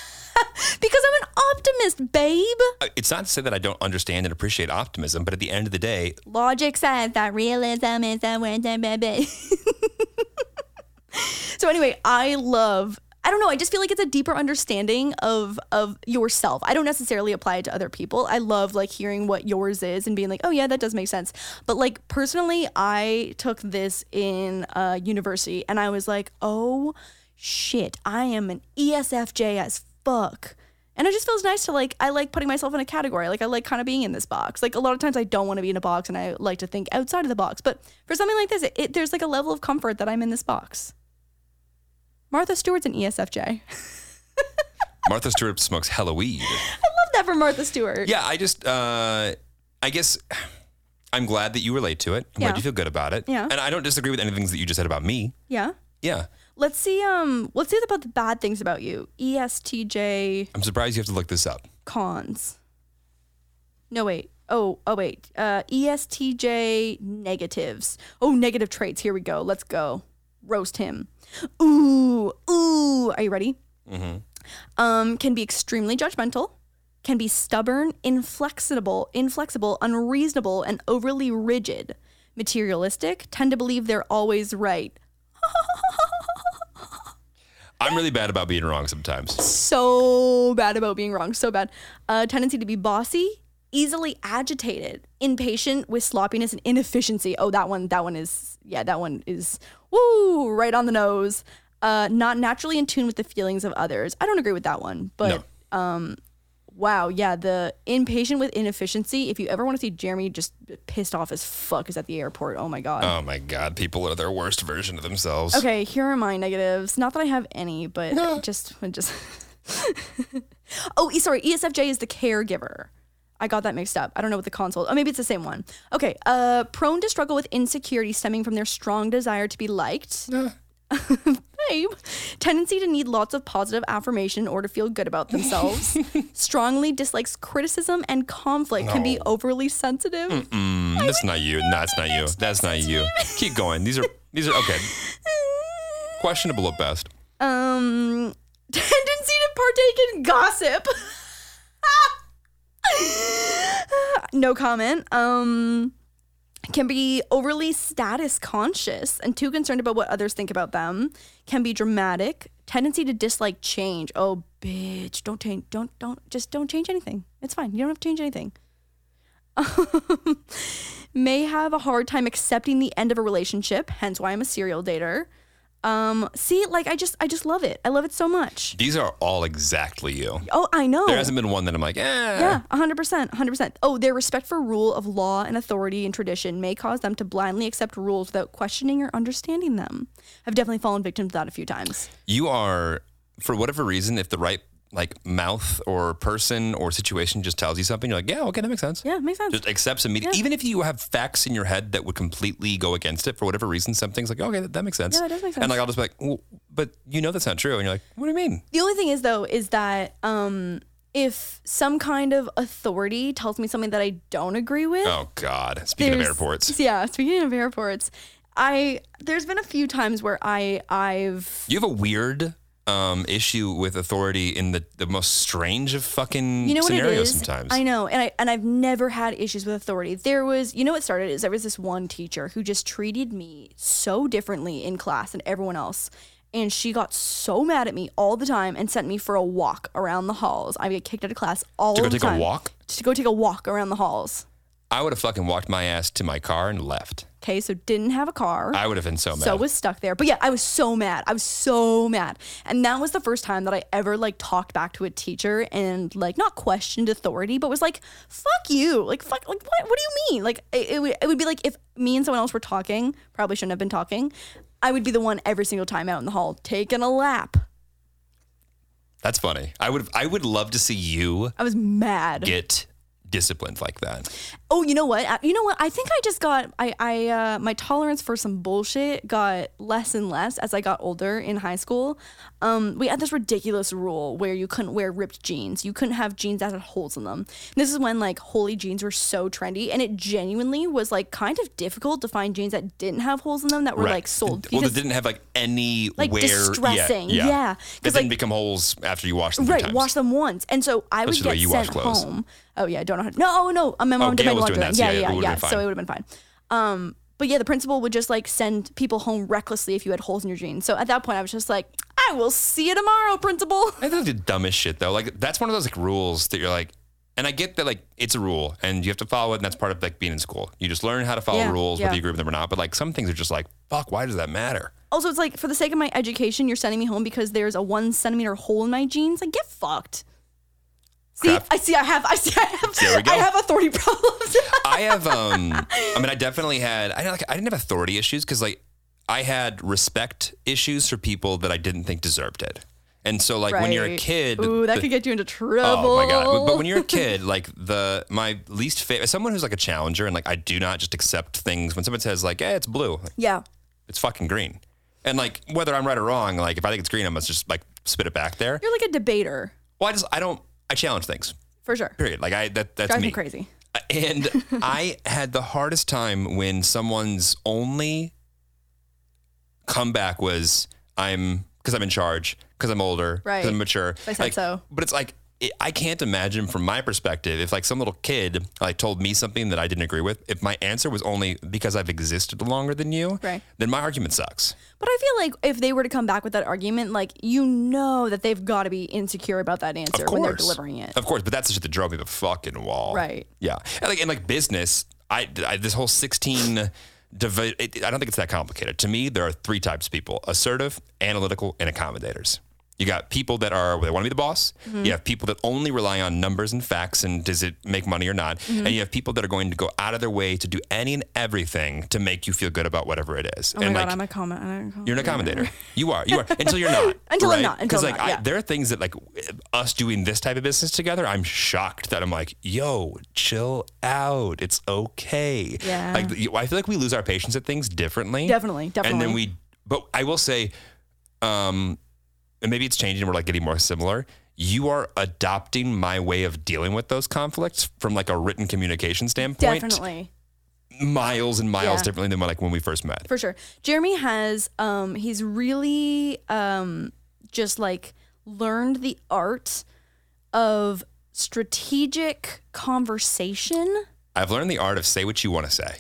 Because I'm an optimist, babe. Uh, it's not to say that I don't understand and appreciate optimism, but at the end of the day, Logic says that realism is the word. baby. so anyway, I love. I don't know. I just feel like it's a deeper understanding of of yourself. I don't necessarily apply it to other people. I love like hearing what yours is and being like, oh yeah, that does make sense. But like personally, I took this in uh, university and I was like, oh shit, I am an ESFJ as fuck. And it just feels nice to like, I like putting myself in a category. Like, I like kind of being in this box. Like, a lot of times I don't want to be in a box and I like to think outside of the box. But for something like this, it, it, there's like a level of comfort that I'm in this box. Martha Stewart's an ESFJ. Martha Stewart smokes hella weed. I love that for Martha Stewart. Yeah, I just, uh, I guess I'm glad that you relate to it. I'm Yeah. glad you feel good about it. Yeah. And I don't disagree with any things that you just said about me. Yeah. Yeah. Let's see. Um. Let's see about the bad things about you. ESTJ I'm surprised you have to look this up. cons. No wait. Oh. Oh wait. Uh. ESTJ negatives. Oh, negative traits. Here we go. Let's go. Roast him. Ooh. Ooh. Are you ready? Um. Can be extremely judgmental. can be stubborn, inflexible, inflexible, unreasonable, and overly rigid. Materialistic, tend to believe they're always right. I'm really bad about being wrong sometimes. so bad about being wrong, so bad. Uh, tendency to be bossy, easily agitated, impatient with sloppiness and inefficiency. Oh, that one, that one is, yeah, that one is, woo, right on the nose. Uh, not naturally in tune with the feelings of others. I don't agree with that one, but um, wow, yeah, the impatient with inefficiency. If you ever want to see Jeremy just pissed off as fuck is at the airport. Oh my god. Oh my God, people are their worst version of themselves. Okay, here are my negatives. Not that I have any, but just just. oh, sorry. ESFJ is the caregiver. I got that mixed up. I don't know what the consul. Oh, maybe it's the same one. Okay. Uh, prone to struggle with insecurity stemming from their strong desire to be liked. Babe. Tendency to need lots of positive affirmation in order to feel good about themselves. Strongly dislikes criticism and conflict. Can be overly sensitive. Mm, that's not you. That's not you. That's not you. Keep going. These are these are okay. Questionable at best. Um, tendency to partake in gossip. no comment. Um, can be overly status conscious and too concerned about what others think about them. Can be dramatic. Tendency to dislike change. Oh, bitch! Don't change. Don't don't just don't change anything. It's fine. You don't have to change anything. May have a hard time accepting the end of a relationship. Hence why I'm a serial dater. Um, see, like I just I just love it. I love it so much. These are all exactly you. Oh, I know. There hasn't been one that I'm like, eh. Yeah, 100%. 100%. Oh, their respect for rule of law and authority and tradition may cause them to blindly accept rules without questioning or understanding them. I've definitely fallen victim to that a few times. You are, for whatever reason, if the right like mouth or person or situation just tells you something, you're like, yeah, okay, that makes sense. Yeah, makes sense. Just accepts immediately. Even if you have facts in your head that would completely go against it for whatever reason, some things like, okay, that, that makes sense. Yeah, that does make sense. And like, I'll just be like, well, but you know that's not true. And you're like, what do you mean? The only thing is though is that um if some kind of authority tells me something that I don't agree with, Oh God. Speaking of airports, Yeah, speaking of airports, I there's been a few times where I I've you have a weird um, issue with authority in the, the most strange of fucking you know scenarios is sometimes. i know and i and i've never had issues with authority there was you know what started is there was this one teacher who just treated me so differently in class than everyone else and she got so mad at me all the time and sent me for a walk around the halls i get kicked out of class all the time. To go the take a walk? to go take a walk around the halls I would have fucking walked my ass to my car and left. okay so didn't have a car I would have been so mad. so was stuck there. But yeah, I was so mad. I was so mad. And that was the first time that I ever like talked back to a teacher and like not questioned authority, but was like, fuck you. Like, fuck, like, what, what do you mean? Like, it, it, would, it would be like if me and someone else were talking, probably shouldn't have been talking. I would be the one every single time out in the hall taking a lap. That's funny. I would I would love to see you I was mad. get disciplined like that. Oh, you know what? You know what? I think I just got I I uh, my tolerance for some bullshit got less and less as I got older in high school. Um, we had this ridiculous rule where you couldn't wear ripped jeans. You couldn't have jeans that had holes in them. And this is when like holy jeans were so trendy, and it genuinely was like kind of difficult to find jeans that didn't have holes in them that were like sold. Well, because- they didn't have like any Like, wear. distressing. Yeah, Yeah. It 'Cause, didn't like- become holes after you wash them. Right, wash them once, and so I would That's way get sent home. Oh yeah, I don't know how. To, no, oh no, my mom Oh, did my Gail was doing that, Yeah, yeah, yeah, yeah. So it would have been fine. Um, but yeah, the principal would just like send people home recklessly if you had holes in your jeans. So at that point, I was just like, I will see you tomorrow, principal. I think the dumbest shit though. Like that's one of those like rules that you're like, and I get that like it's a rule and you have to follow it, and that's part of like being in school. You just learn how to follow Yeah, rules, yeah. whether you agree with them or not. But like some things are just like, fuck, why does that matter? Also, it's like for the sake of my education, you're sending me home because there's a one centimeter hole in my jeans. Like, get fucked. See, Crap. I see. I have. I see. I have. There we go. I have authority problems. I have um I mean I definitely had I like I didn't have authority issues because like I had respect issues for people that I didn't think deserved it. And so like when you're a kid Ooh, that the- could get you into trouble. Oh my god! But when you're a kid, like the my least favorite, someone who's like a challenger, and like I do not just accept things when someone says like, "Hey, it's blue," like, yeah. it's fucking green, and like whether I'm right or wrong, like if I think it's green, I must just like spit it back there. You're like a debater Well, I just I don't I challenge things. for sure. Period. Like I that that's Drives me. crazy. Uh, and I had the hardest time when someone's only comeback was I'm because I'm in charge, because I'm older, because Right. I'm mature. I said like, so. But it's like it, I can't imagine from my perspective if like some little kid like told me something that I didn't agree with. If my answer was only because I've existed longer than you, Right. then my argument sucks. But I feel like if they were to come back with that argument, like you know that they've got to be insecure about that answer when they're delivering it. Of course, but that's the shit that drove me the fucking wall. Right. Yeah. And like in like business, I, I this whole sixteen. Divi- it, I don't think it's that complicated. To me, there are three types of people: assertive, analytical, and accommodators. You got people that are they want to be the boss. Mm-hmm. You have people that only rely on numbers and facts and does it make money or not. Mm-hmm. And you have people that are going to go out of their way to do any and everything to make you feel good about whatever it is. Oh my and god, I'm a comment. I'm a you're an accommodator. You are. You are until you're not. Until I'm not, I'm like not, I, there are things that like us doing this type of business together. I'm shocked that I'm like, yo, chill out. It's okay. Yeah. Like I feel like we lose our patience at things differently. Definitely, Definitely. And then we. But I will say, um, and maybe it's changing. We're like getting more similar. You are adopting my way of dealing with those conflicts from like a written communication standpoint. Definitely. Miles and miles Yeah. differently than when, like when we first met. For sure. Jeremy has um he's really um just like learned the art of strategic conversation. I've learned the art of say what you want to say.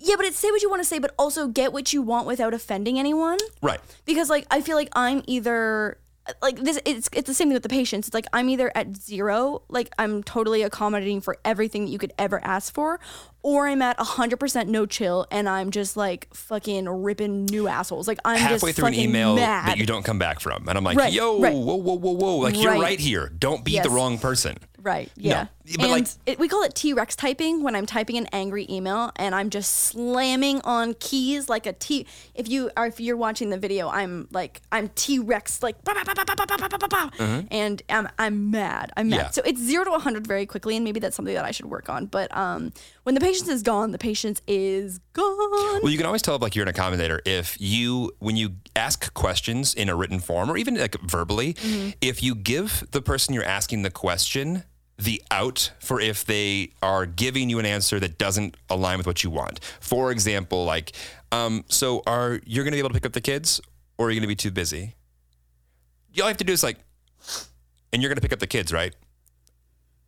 Yeah, but it's say what you want to say, but also get what you want without offending anyone. Right. Because like I feel like I'm either like this it's it's the same thing with the patients. It's like I'm either at zero, like I'm totally accommodating for everything that you could ever ask for, or I'm at 100% no chill and I'm just like fucking ripping new assholes. Like I'm halfway just through an email mad. that you don't come back from. And I'm like, Right, yo, right. whoa, whoa, whoa, whoa. Like, you're Right. right here. Don't be Yes. the wrong person. Right. Yeah. but, and like, it, we call it T Rex typing when I'm typing an angry email and I'm just slamming on keys like a T. If you are, if you're watching the video, I'm like I'm T Rex like uh-huh. and I'm I'm mad. I'm mad. Yeah. So it's zero to 100 very quickly, and maybe that's something that I should work on. But um, when the patience is gone, the patience is gone. Well, you can always tell like you're an accommodator if you when you ask questions in a written form or even like verbally, mm-hmm. if you give the person you're asking the question the out for if they are giving you an answer that doesn't align with what you want. For example, like, um, so are you're gonna be able to pick up the kids or are you gonna be too busy? You all you have to do is like, and you're gonna pick up the kids, right?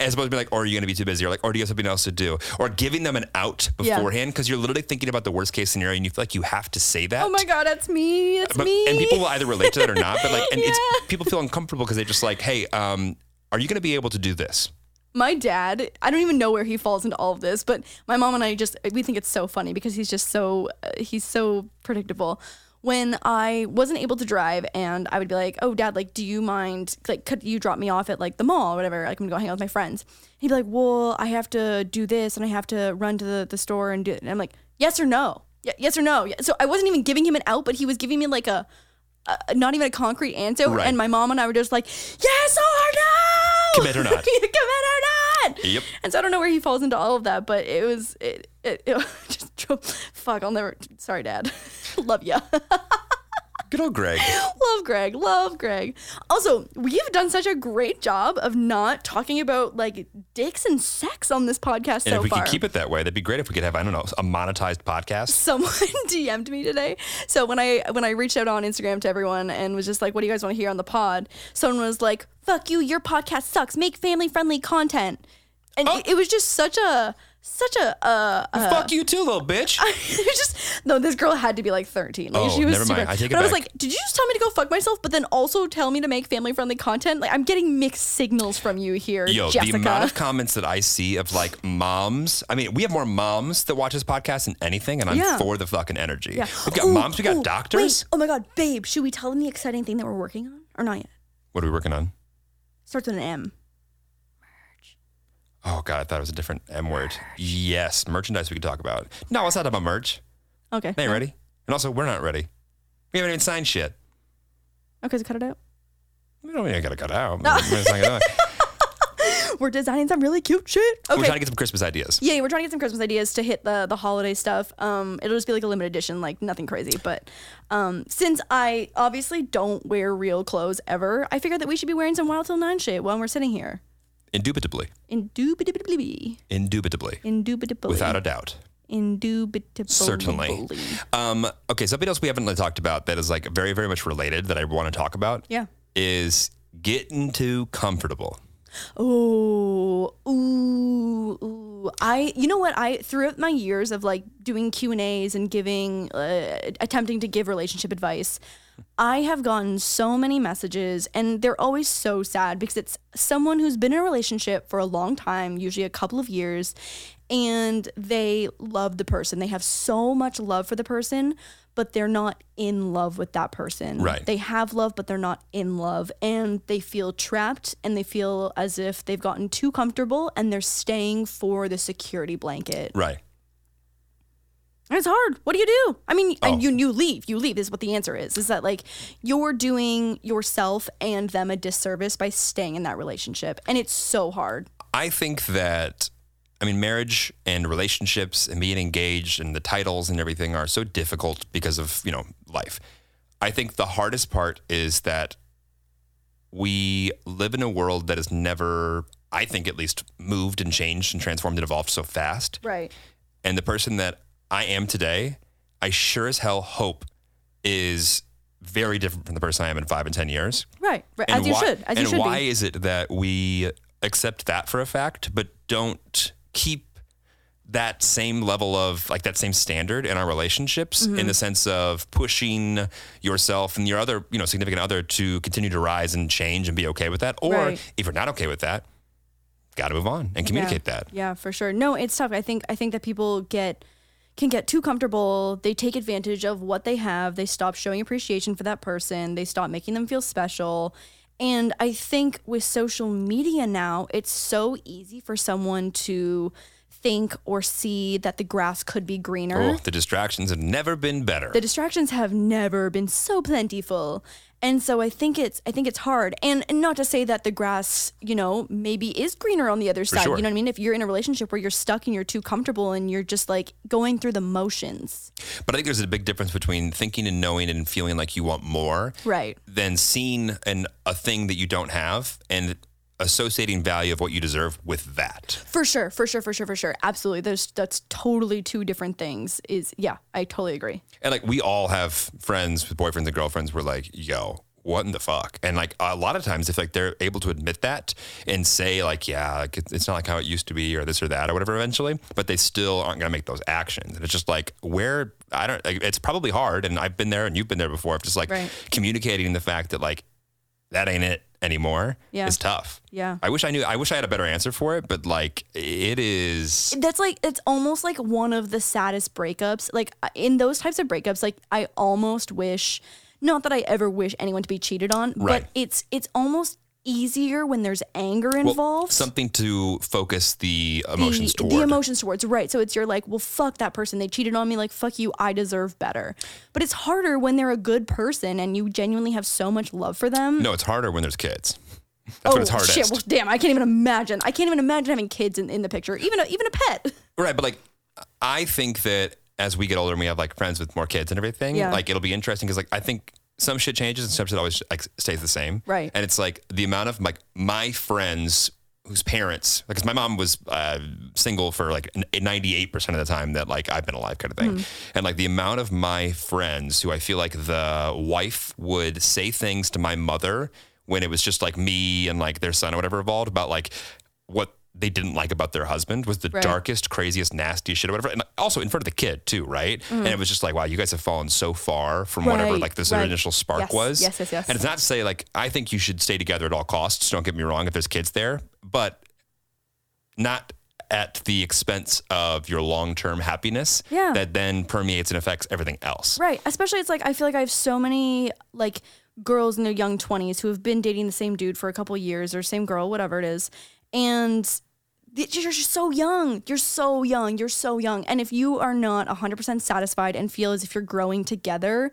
As opposed to be like, or are you going to be too busy? Or like, or do you have something else to do? Or giving them an out beforehand because you're literally thinking about the worst case scenario and you feel like you have to say that. Oh my god, that's me. That's But, me. and people will either relate to that or not. But like, and Yeah. it's people feel uncomfortable because they just like, hey, um, are you going to be able to do this? My dad i don't even know where he falls into all of this but my mom and i just we think it's so funny because he's just so uh, he's so predictable. When i wasn't able to drive and i would be like oh dad like do you mind like could you drop me off at like the mall or whatever like i'm gonna go hang out with my friends? He'd be like well i have to do this and i have to run to the, the store and do it and i'm like yes or no. Yeah, yes or no. So i wasn't even giving him an out but he was giving me like a, a not even a concrete answer. Right. and my mom and i were just like yes or no Commit or not. commit or not Yep. and so I don't know where he falls into all of that, but it was it it, it just fuck. I'll never. Sorry, Dad. love ya. Good old Greg. love Greg. Love Greg. Also, we've done such a great job of not talking about like dicks and sex on this podcast And so if we far. could keep it that way, that'd be great if we could have, I don't know, a monetized podcast. Someone DM'd me today. So when I when I reached out on Instagram to everyone and was just like, "What do you guys want to hear on the pod?" Someone was like, "Fuck you, your podcast sucks. Make family friendly content." And Oh. it, it was just such a such a uh, uh Fuck you too, little bitch. it was just no. This girl had to be like thirteen. Like, Oh, she was never mind. super- I take it but I was like, did you just tell me to go fuck myself? But then also tell me to make family friendly content. Like I'm getting mixed signals from you here, Yo, Jessica. the amount of comments that I see of like moms. I mean, we have more moms that watch this podcast than anything, and I'm Yeah. for the fucking energy. yeah. We've got Ooh, moms, we got ooh, doctors. Wait. Oh my god, babe, should we tell them the exciting thing that we're working on or not yet? What are we working on? Starts with an M. Oh god, I thought it was a different M word. Yes, merchandise we could talk about. No, let's not talk about merch. Okay. They ain't ready. And also, we're not ready. We haven't even signed shit. Okay, so cut it out. We don't even gotta cut out. We're, not gonna- We're designing some really cute shit. Okay. we're trying to get some Christmas ideas. Yeah, we're trying to get some Christmas ideas to hit the the holiday stuff. Um, it'll just be like a limited edition, like nothing crazy. But um, since I obviously don't wear real clothes ever, I figured that we should be wearing some Wild Till Nine shit while we're sitting here. Indubitably. Indubitably. Indubitably. Indubitably. Without a doubt. Indubitably. Certainly. Um, okay, something else we haven't really talked about that is like very, very much related that I want to talk about Yeah. is getting too comfortable. Oh, ooh, ooh. I, you know what? I throughout my years of like doing Q and A's and giving, uh, attempting to give relationship advice, I have gotten so many messages, and they're always so sad because it's someone who's been in a relationship for a long time, usually a couple of years, and they love the person. They have so much love for the person, but they're not in love with that person. Right. They have love, but they're not in love. And they feel trapped and they feel as if they've gotten too comfortable and they're staying for the security blanket. Right. It's hard. What do you do? I mean, Oh. and you you leave. You leave is what the answer is. Is that like you're doing yourself and them a disservice by staying in that relationship. And it's so hard. I think that I mean marriage and relationships and being engaged and the titles and everything are so difficult because of, you know, life. I think the hardest part is that we live in a world that has never I think at least moved and changed and transformed and evolved so fast. Right. And the person that I am today, I sure as hell hope is very different from the person I am in 5 and 10 years. Right. Right. And As you why- should. As you and should why be. is it that we accept that for a fact, but don't keep that same level of like that same standard in our relationships Mm-hmm. in the sense of pushing yourself and your other, you know, significant other to continue to rise and change and be okay with that. Or Right. if you're not okay with that, got to move on and communicate yeah. that. Yeah, for sure. No, it's tough. I think I think that people get can get too comfortable. They take advantage of what they have. They stop showing appreciation for that person. They stop making them feel special. And I think with social media now, it's so easy for someone to think or see that the grass could be greener. Oh, the distractions have never been better. The distractions have never been so plentiful. And so I think it's I think it's hard. And, and not to say that the grass, you know, maybe is greener on the other side. sure. You know what I mean? If you're in a relationship where you're stuck and you're too comfortable and you're just like going through the motions. But I think there's a big difference between thinking and knowing and feeling like you want more Right. than seeing an, a thing that you don't have and associating value of what you deserve with that. For sure, for sure, for sure, for sure. Absolutely. There's that's totally two different things. Is yeah, I totally agree. And like we all have friends with boyfriends and girlfriends. We're like, yo, what in the fuck? And like a lot of times, if like they're able to admit that and say like, yeah, like, it's not like how it used to be, or this or that, or whatever, eventually, but they still aren't gonna make those actions. And it's just like where I don't. Like, it's probably hard, and I've been there, and you've been there before. Of just like Right. communicating the fact that like that ain't it anymore. Yeah. is tough. Yeah. I wish I knew. I wish I had a better answer for it, but like it is. That's like it's almost like one of the saddest breakups. Like uh, in those types of breakups, like I almost wish not that I ever wish anyone to be cheated on, Right. but it's it's almost easier when there's anger well, involved. something to focus the the, emotions toward. the emotions towards right so it's you're like well fuck that person they cheated on me like fuck you i deserve better but it's harder when they're a good person and you genuinely have so much love for them No, it's harder when there's kids. That's oh when it's oh, hardest. shit well damn i can't even imagine i can't even imagine having kids in, in the picture even a, even a pet Right, but like I think that as we get older and we have like friends with more kids and everything, Yeah. like it'll be interesting because like I think some shit changes and some shit always like stays the same. Right. And it's like the amount of like my friends whose parents, because my mom was uh, single for like ninety eight percent of the time that like I've been alive, kind of thing, Mm-hmm. and like the amount of my friends who I feel like the wife would say things to my mother when it was just like me and like their son or whatever involved about like what they didn't like about their husband was the Right. darkest, craziest, nastiest shit or whatever. And also in front of the kid too, right? And it was just like, wow, you guys have fallen so far from whatever Mm. Like this right. initial spark Yes, was. yes, yes, yes. And it's not to say like I think you should stay together at all costs. Don't get me wrong if there's kids there, but not at the expense of your long-term happiness Yeah. that then permeates and affects everything else. Right. Especially it's like I feel like I have so many like girls in their young 20s who have been dating the same dude for a couple years or same girl, whatever it is. And you're just so young. You're so young. You're so young. And if you are not 100% satisfied and feel as if you're growing together,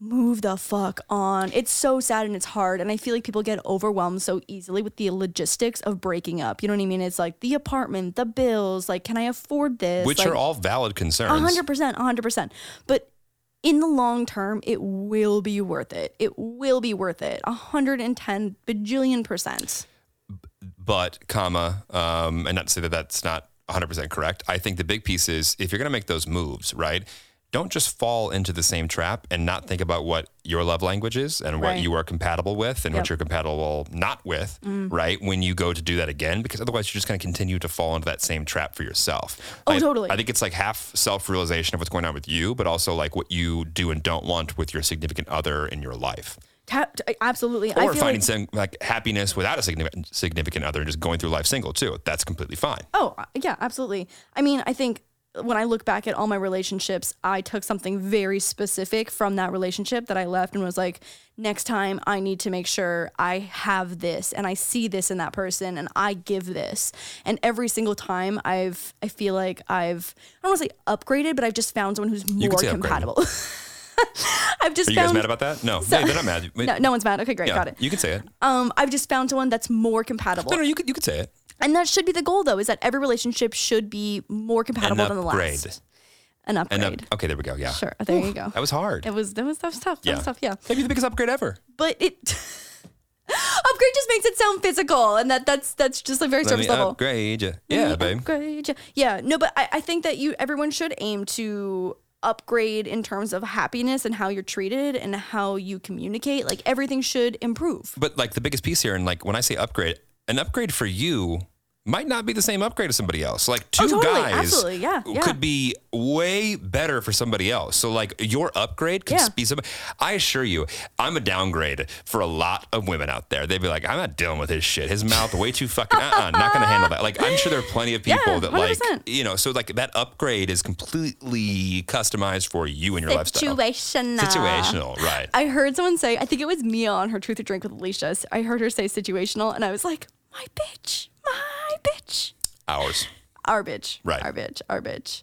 move the fuck on. It's so sad and it's hard. And I feel like people get overwhelmed so easily with the logistics of breaking up. You know what I mean? It's like the apartment, the bills, like, can I afford this? Which Like, are all valid concerns. a hundred percent, a hundred percent. But in the long term, it will be worth it. It will be worth it. A hundred and ten bajillion percent. But comma um, and not to say that that's not 100% correct i think the big piece is if you're going to make those moves right don't just fall into the same trap and not think about what your love language is and what Right. you are compatible with and Yep. what you're compatible not with, Mm. right? When you go to do that again, because otherwise you're just going to continue to fall into that same trap for yourself. Oh, Like, totally. I think it's like half self realization of what's going on with you, but also like what you do and don't want with your significant other in your life. Absolutely. I Or finding like, some like happiness without a significant significant other and just going through life single too. That's completely fine. Oh, uh, yeah, absolutely. I mean, I think when I look back at all my relationships, I took something very specific from that relationship that I left and was like, next time I need to make sure I have this and I see this in that person and I give this. And every single time I've, I feel like I've, I don't want to say upgraded, but I've just found someone who's more compatible. I've just Are you found. guys mad about that? No, So- they- they're not mad. no, no one's mad. Okay, great, Yeah, got it. You can say it. Um, I've just found someone that's more compatible. No, no, you could you could say it. And that should be the goal, though, is that every relationship should be more compatible than the upgrade. last. An upgrade. up, okay, there we go. Yeah, Sure. There you go. that was hard. It was that was that was tough. That yeah, was tough. Yeah. maybe the biggest upgrade ever. But it upgrade just makes it sound physical, and that that's that's just like very Let surface level. upgrade you. Yeah, babe. Upgrade you. Yeah. No, but I, I think that you everyone should aim to upgrade in terms of happiness and how you're treated and how you communicate. Like everything should improve. But like the biggest piece here, and like when I say upgrade, an upgrade for you might not be the same upgrade as somebody else. Like oh, two Oh, totally. guys Yeah, yeah. could be way better for somebody else. So like your upgrade could Yeah. be somebody. I assure you, I'm a downgrade for a lot of women out there. They'd be like, I'm not dealing with his shit. His mouth way too fucking. Uh-uh, not gonna handle that. Like I'm sure there are plenty of people that like you know. So like that upgrade is completely customized for you and your lifestyle. Situational. Situational, right? I heard someone say, I think it was Mia on her Truth or Drink with Alicia. I heard her say situational, and I was like, my bitch, my bitch. Ours. Our bitch. Right. Our bitch. Our bitch.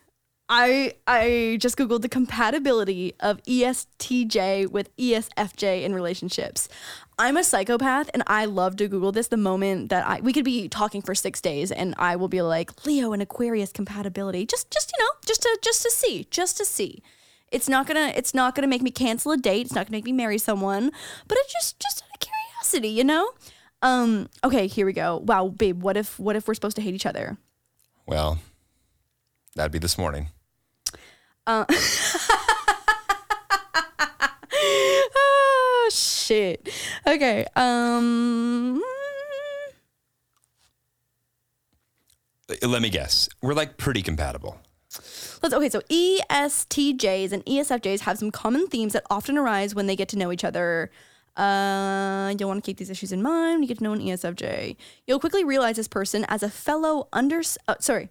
I I just googled the compatibility of ESTJ with ESFJ in relationships. I'm a psychopath and I love to Google this the moment that I we could be talking for 6 days and I will be like Leo and Aquarius compatibility. Just just you know, just to just to see, just to see. It's not going to it's not going to make me cancel a date, it's not going to make me marry someone, but it's just just out of curiosity, you know? Um okay, here we go. Wow, babe, what if what if we're supposed to hate each other? Well, that'd be this morning. Oh shit. Okay. Um Uh, Let me guess. We're like pretty compatible. let's okay, so ESTJs and ESFJs have some common themes that often arise when they get to know each other. Uh, you'll want to keep these issues in mind when you get to know an ESFJ. You'll quickly realize this person as a fellow under uh, sorry.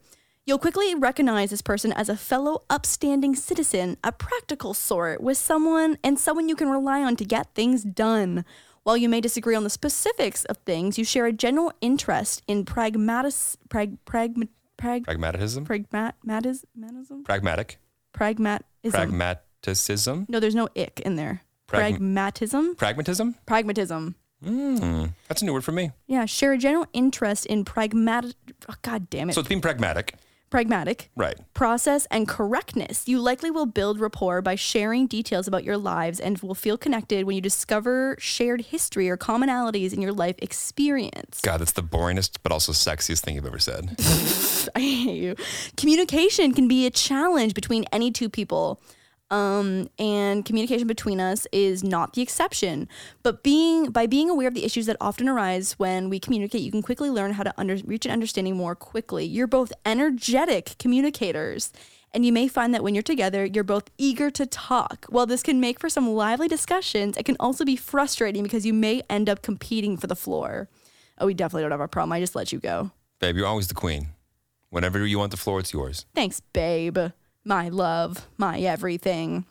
You'll quickly recognize this person as a fellow upstanding citizen, a practical sort, with someone and someone you can rely on to get things done. While you may disagree on the specifics of things, you share a general interest in pragmatis, prag, pragma, prag, Pragmatism? pragmatism, Pragmatic. pragmatism. Pragmatism. no, there's no ick in there. Pragma- Pragmatism, Pragmatism? pragmatism. Hmm. That's a new word for me. Yeah, share a general interest in pragmatic. Oh, God damn it, So it's being pragmatic. Pragmatic. Right. process, and correctness. You likely will build rapport by sharing details about your lives and will feel connected when you discover shared history or commonalities in your life experience. God, that's the boringest but also sexiest thing you've ever said. I hate you. Communication can be a challenge between any two people. Um, and communication between us is not the exception. But being by being aware of the issues that often arise when we communicate, you can quickly learn how to under, reach an understanding more quickly. You're both energetic communicators, And you may find that when you're together, you're both eager to talk. While this can make for some lively discussions, it can also be frustrating because you may end up competing for the floor. Oh, we definitely don't have a problem. I just let you go. Babe, you're always the queen. Whenever you want the floor, it's yours. Thanks, babe. My love, my everything.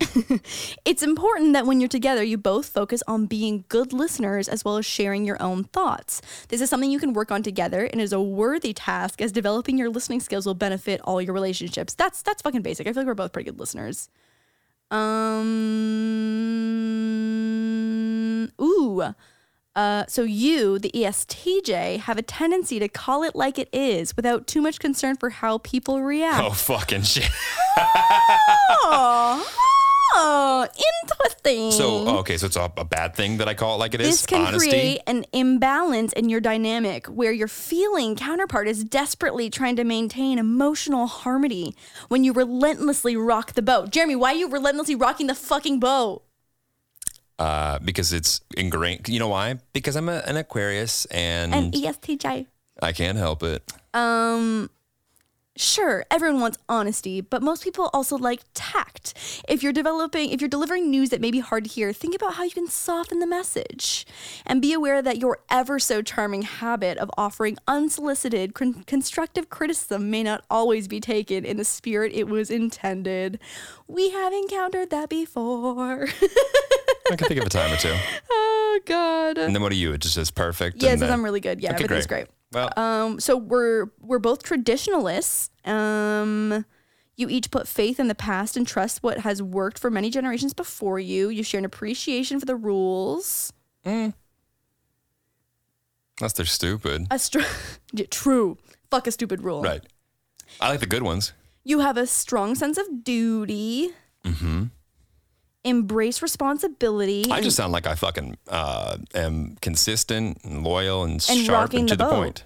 it's important that when you're together, you both focus on being good listeners as well as sharing your own thoughts. This is something you can work on together and is a worthy task as developing your listening skills will benefit all your relationships. That's that's fucking basic. I feel like we're both pretty good listeners. Um ooh. Uh, so you, the ESTJ, have a tendency to call it like it is without too much concern for how people react. Oh, fucking shit. Oh, oh, interesting. So, oh, okay, so it's a, a bad thing that I call it like it is. this can Honesty. create an imbalance in your dynamic where your feeling counterpart is desperately trying to maintain emotional harmony when you relentlessly rock the boat. Jeremy, why are you relentlessly rocking the fucking boat? Uh, because it's ingrained. You know why? Because I'm a, an Aquarius and E ESTJ. I can't help it. Um, sure, everyone wants honesty, but most people also like tact. If you're developing, if you're delivering news that may be hard to hear, think about how you can soften the message. And be aware that your ever so charming habit of offering unsolicited, con- constructive criticism may not always be taken in the spirit it was intended. We have encountered that before. I can think of a time or two. oh, God. And then what are you? It just is perfect. Yes, and then- I'm really good. Yeah, Okay, everything's great. Well, Um, so we're we're both traditionalists. Um, you each put faith in the past and trust what has worked for many generations before you. You share an appreciation for the rules. unless they're stupid. A str- yeah, true. Fuck a stupid rule. Right. I like the good ones. You have a strong sense of duty. Mm-hmm. Embrace responsibility. I just sound like I fucking uh, am consistent and loyal and, And sharp and to the the, point.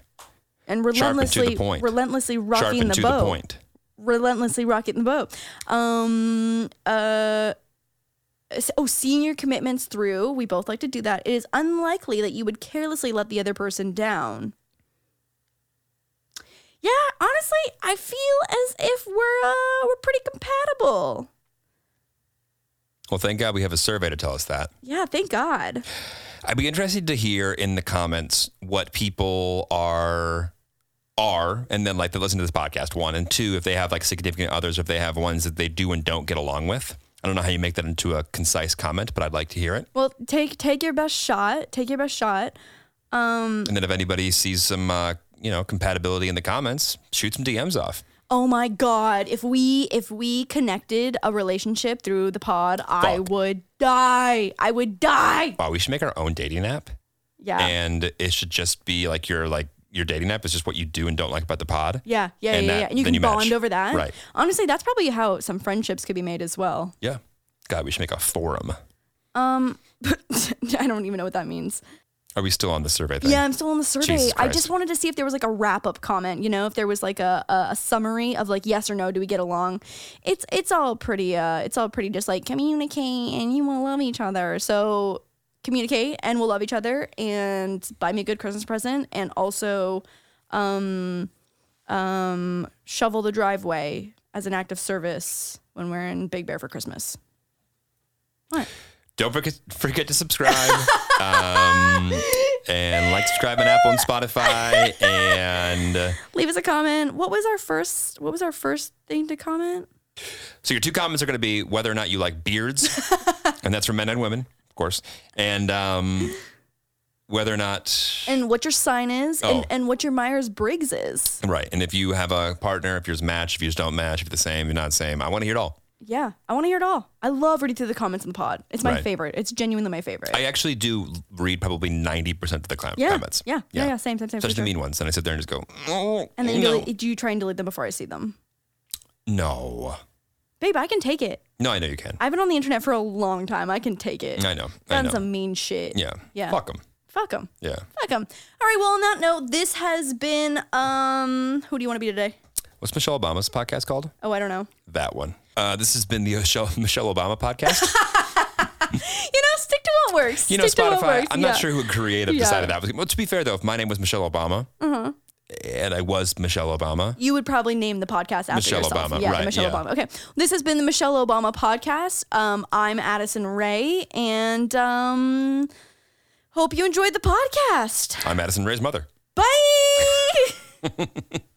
and and to the relentlessly, point. relentlessly rocking the to boat. the point. relentlessly rocking the boat. Um, uh, oh, seeing your commitments through. We both like to do that. It is unlikely that you would carelessly let the other person down. Yeah, honestly, I feel as if we're uh, we're pretty compatible. Well, thank God we have a survey to tell us that. Yeah, thank God. I'd be interested to hear in the comments what people are are and then like they listen to this podcast one and two if they have like significant others if they have ones that they do and don't get along with i don't know how you make that into a concise comment but i'd like to hear it Well, take take your best shot. Take your best shot. Um, and then if anybody sees some uh, you know compatibility in the comments shoot some dms off Oh my god, if we if we connected a relationship through the pod, I Fuck. would die. I would die. wow we should make our own dating app Yeah. and it should just be like your like your dating app is just what you do and don't like about the pod yeah, yeah, and yeah, that- yeah. And you can you match. bond over that. Right. Honestly, that's probably how some friendships could be made as well. yeah god we should make a forum Um I don't even know what that means. Are we still on the survey thing Yeah, I'm still on the survey. I just wanted to see if there was like a wrap up comment, you know, if there was like a, a, a summary of like yes or no, do we get along? It's it's all pretty uh it's all pretty just like communicate and you will love each other. So communicate and we'll love each other and buy me a good Christmas present and also um um shovel the driveway as an act of service when we're in Big Bear for Christmas. What? Don't forget forget to subscribe. um, and like, subscribe on Apple and Spotify. And uh, Leave us a comment. What was our first what was our first thing to comment? so your two comments are going to be whether or not you like beards, and that's for men and women, of course, and um, whether or not and what your sign is Oh. and, and what your Myers Briggs is. right, and if you have a partner, if yours match, if yours don't match, if you're the same, if you're not the same. I want to hear it all. Yeah, I want to hear it all. I love reading through the comments in the pod. It's my Right. favorite. It's genuinely my favorite. I actually do read probably ninety percent of the clam- yeah, comments. yeah, yeah, yeah, Same, same, same. for Especially sure. the mean ones, and I sit there and just go, oh, And then you, no. delete, do you try and delete them before I see them? no, Babe, I can take it. no, I know you can. I've been on the internet for a long time. I can take it. I know, I Done know. some mean shit. Yeah, Yeah. fuck them. Fuck them. Yeah. Fuck them. All right. Well, on that note, this has been. Um, who do you want to be today? What's Michelle Obama's podcast called? Oh, I don't know. That one. Uh, this has been the Michelle, Michelle Obama podcast. You know, stick to what works. You know, Stick Spotify. I'm Yeah. not sure who creative Yeah. decided that. Well, to be fair though, if my name was Michelle Obama, Uh-huh. and I was Michelle Obama. You would probably name the podcast after Michelle yourself. Obama, yeah, right, Michelle yeah. Obama. Okay, this has been the Michelle Obama podcast. Um, I'm Addison Rae, and um, hope you enjoyed the podcast. I'm Addison Rae's mother. Bye.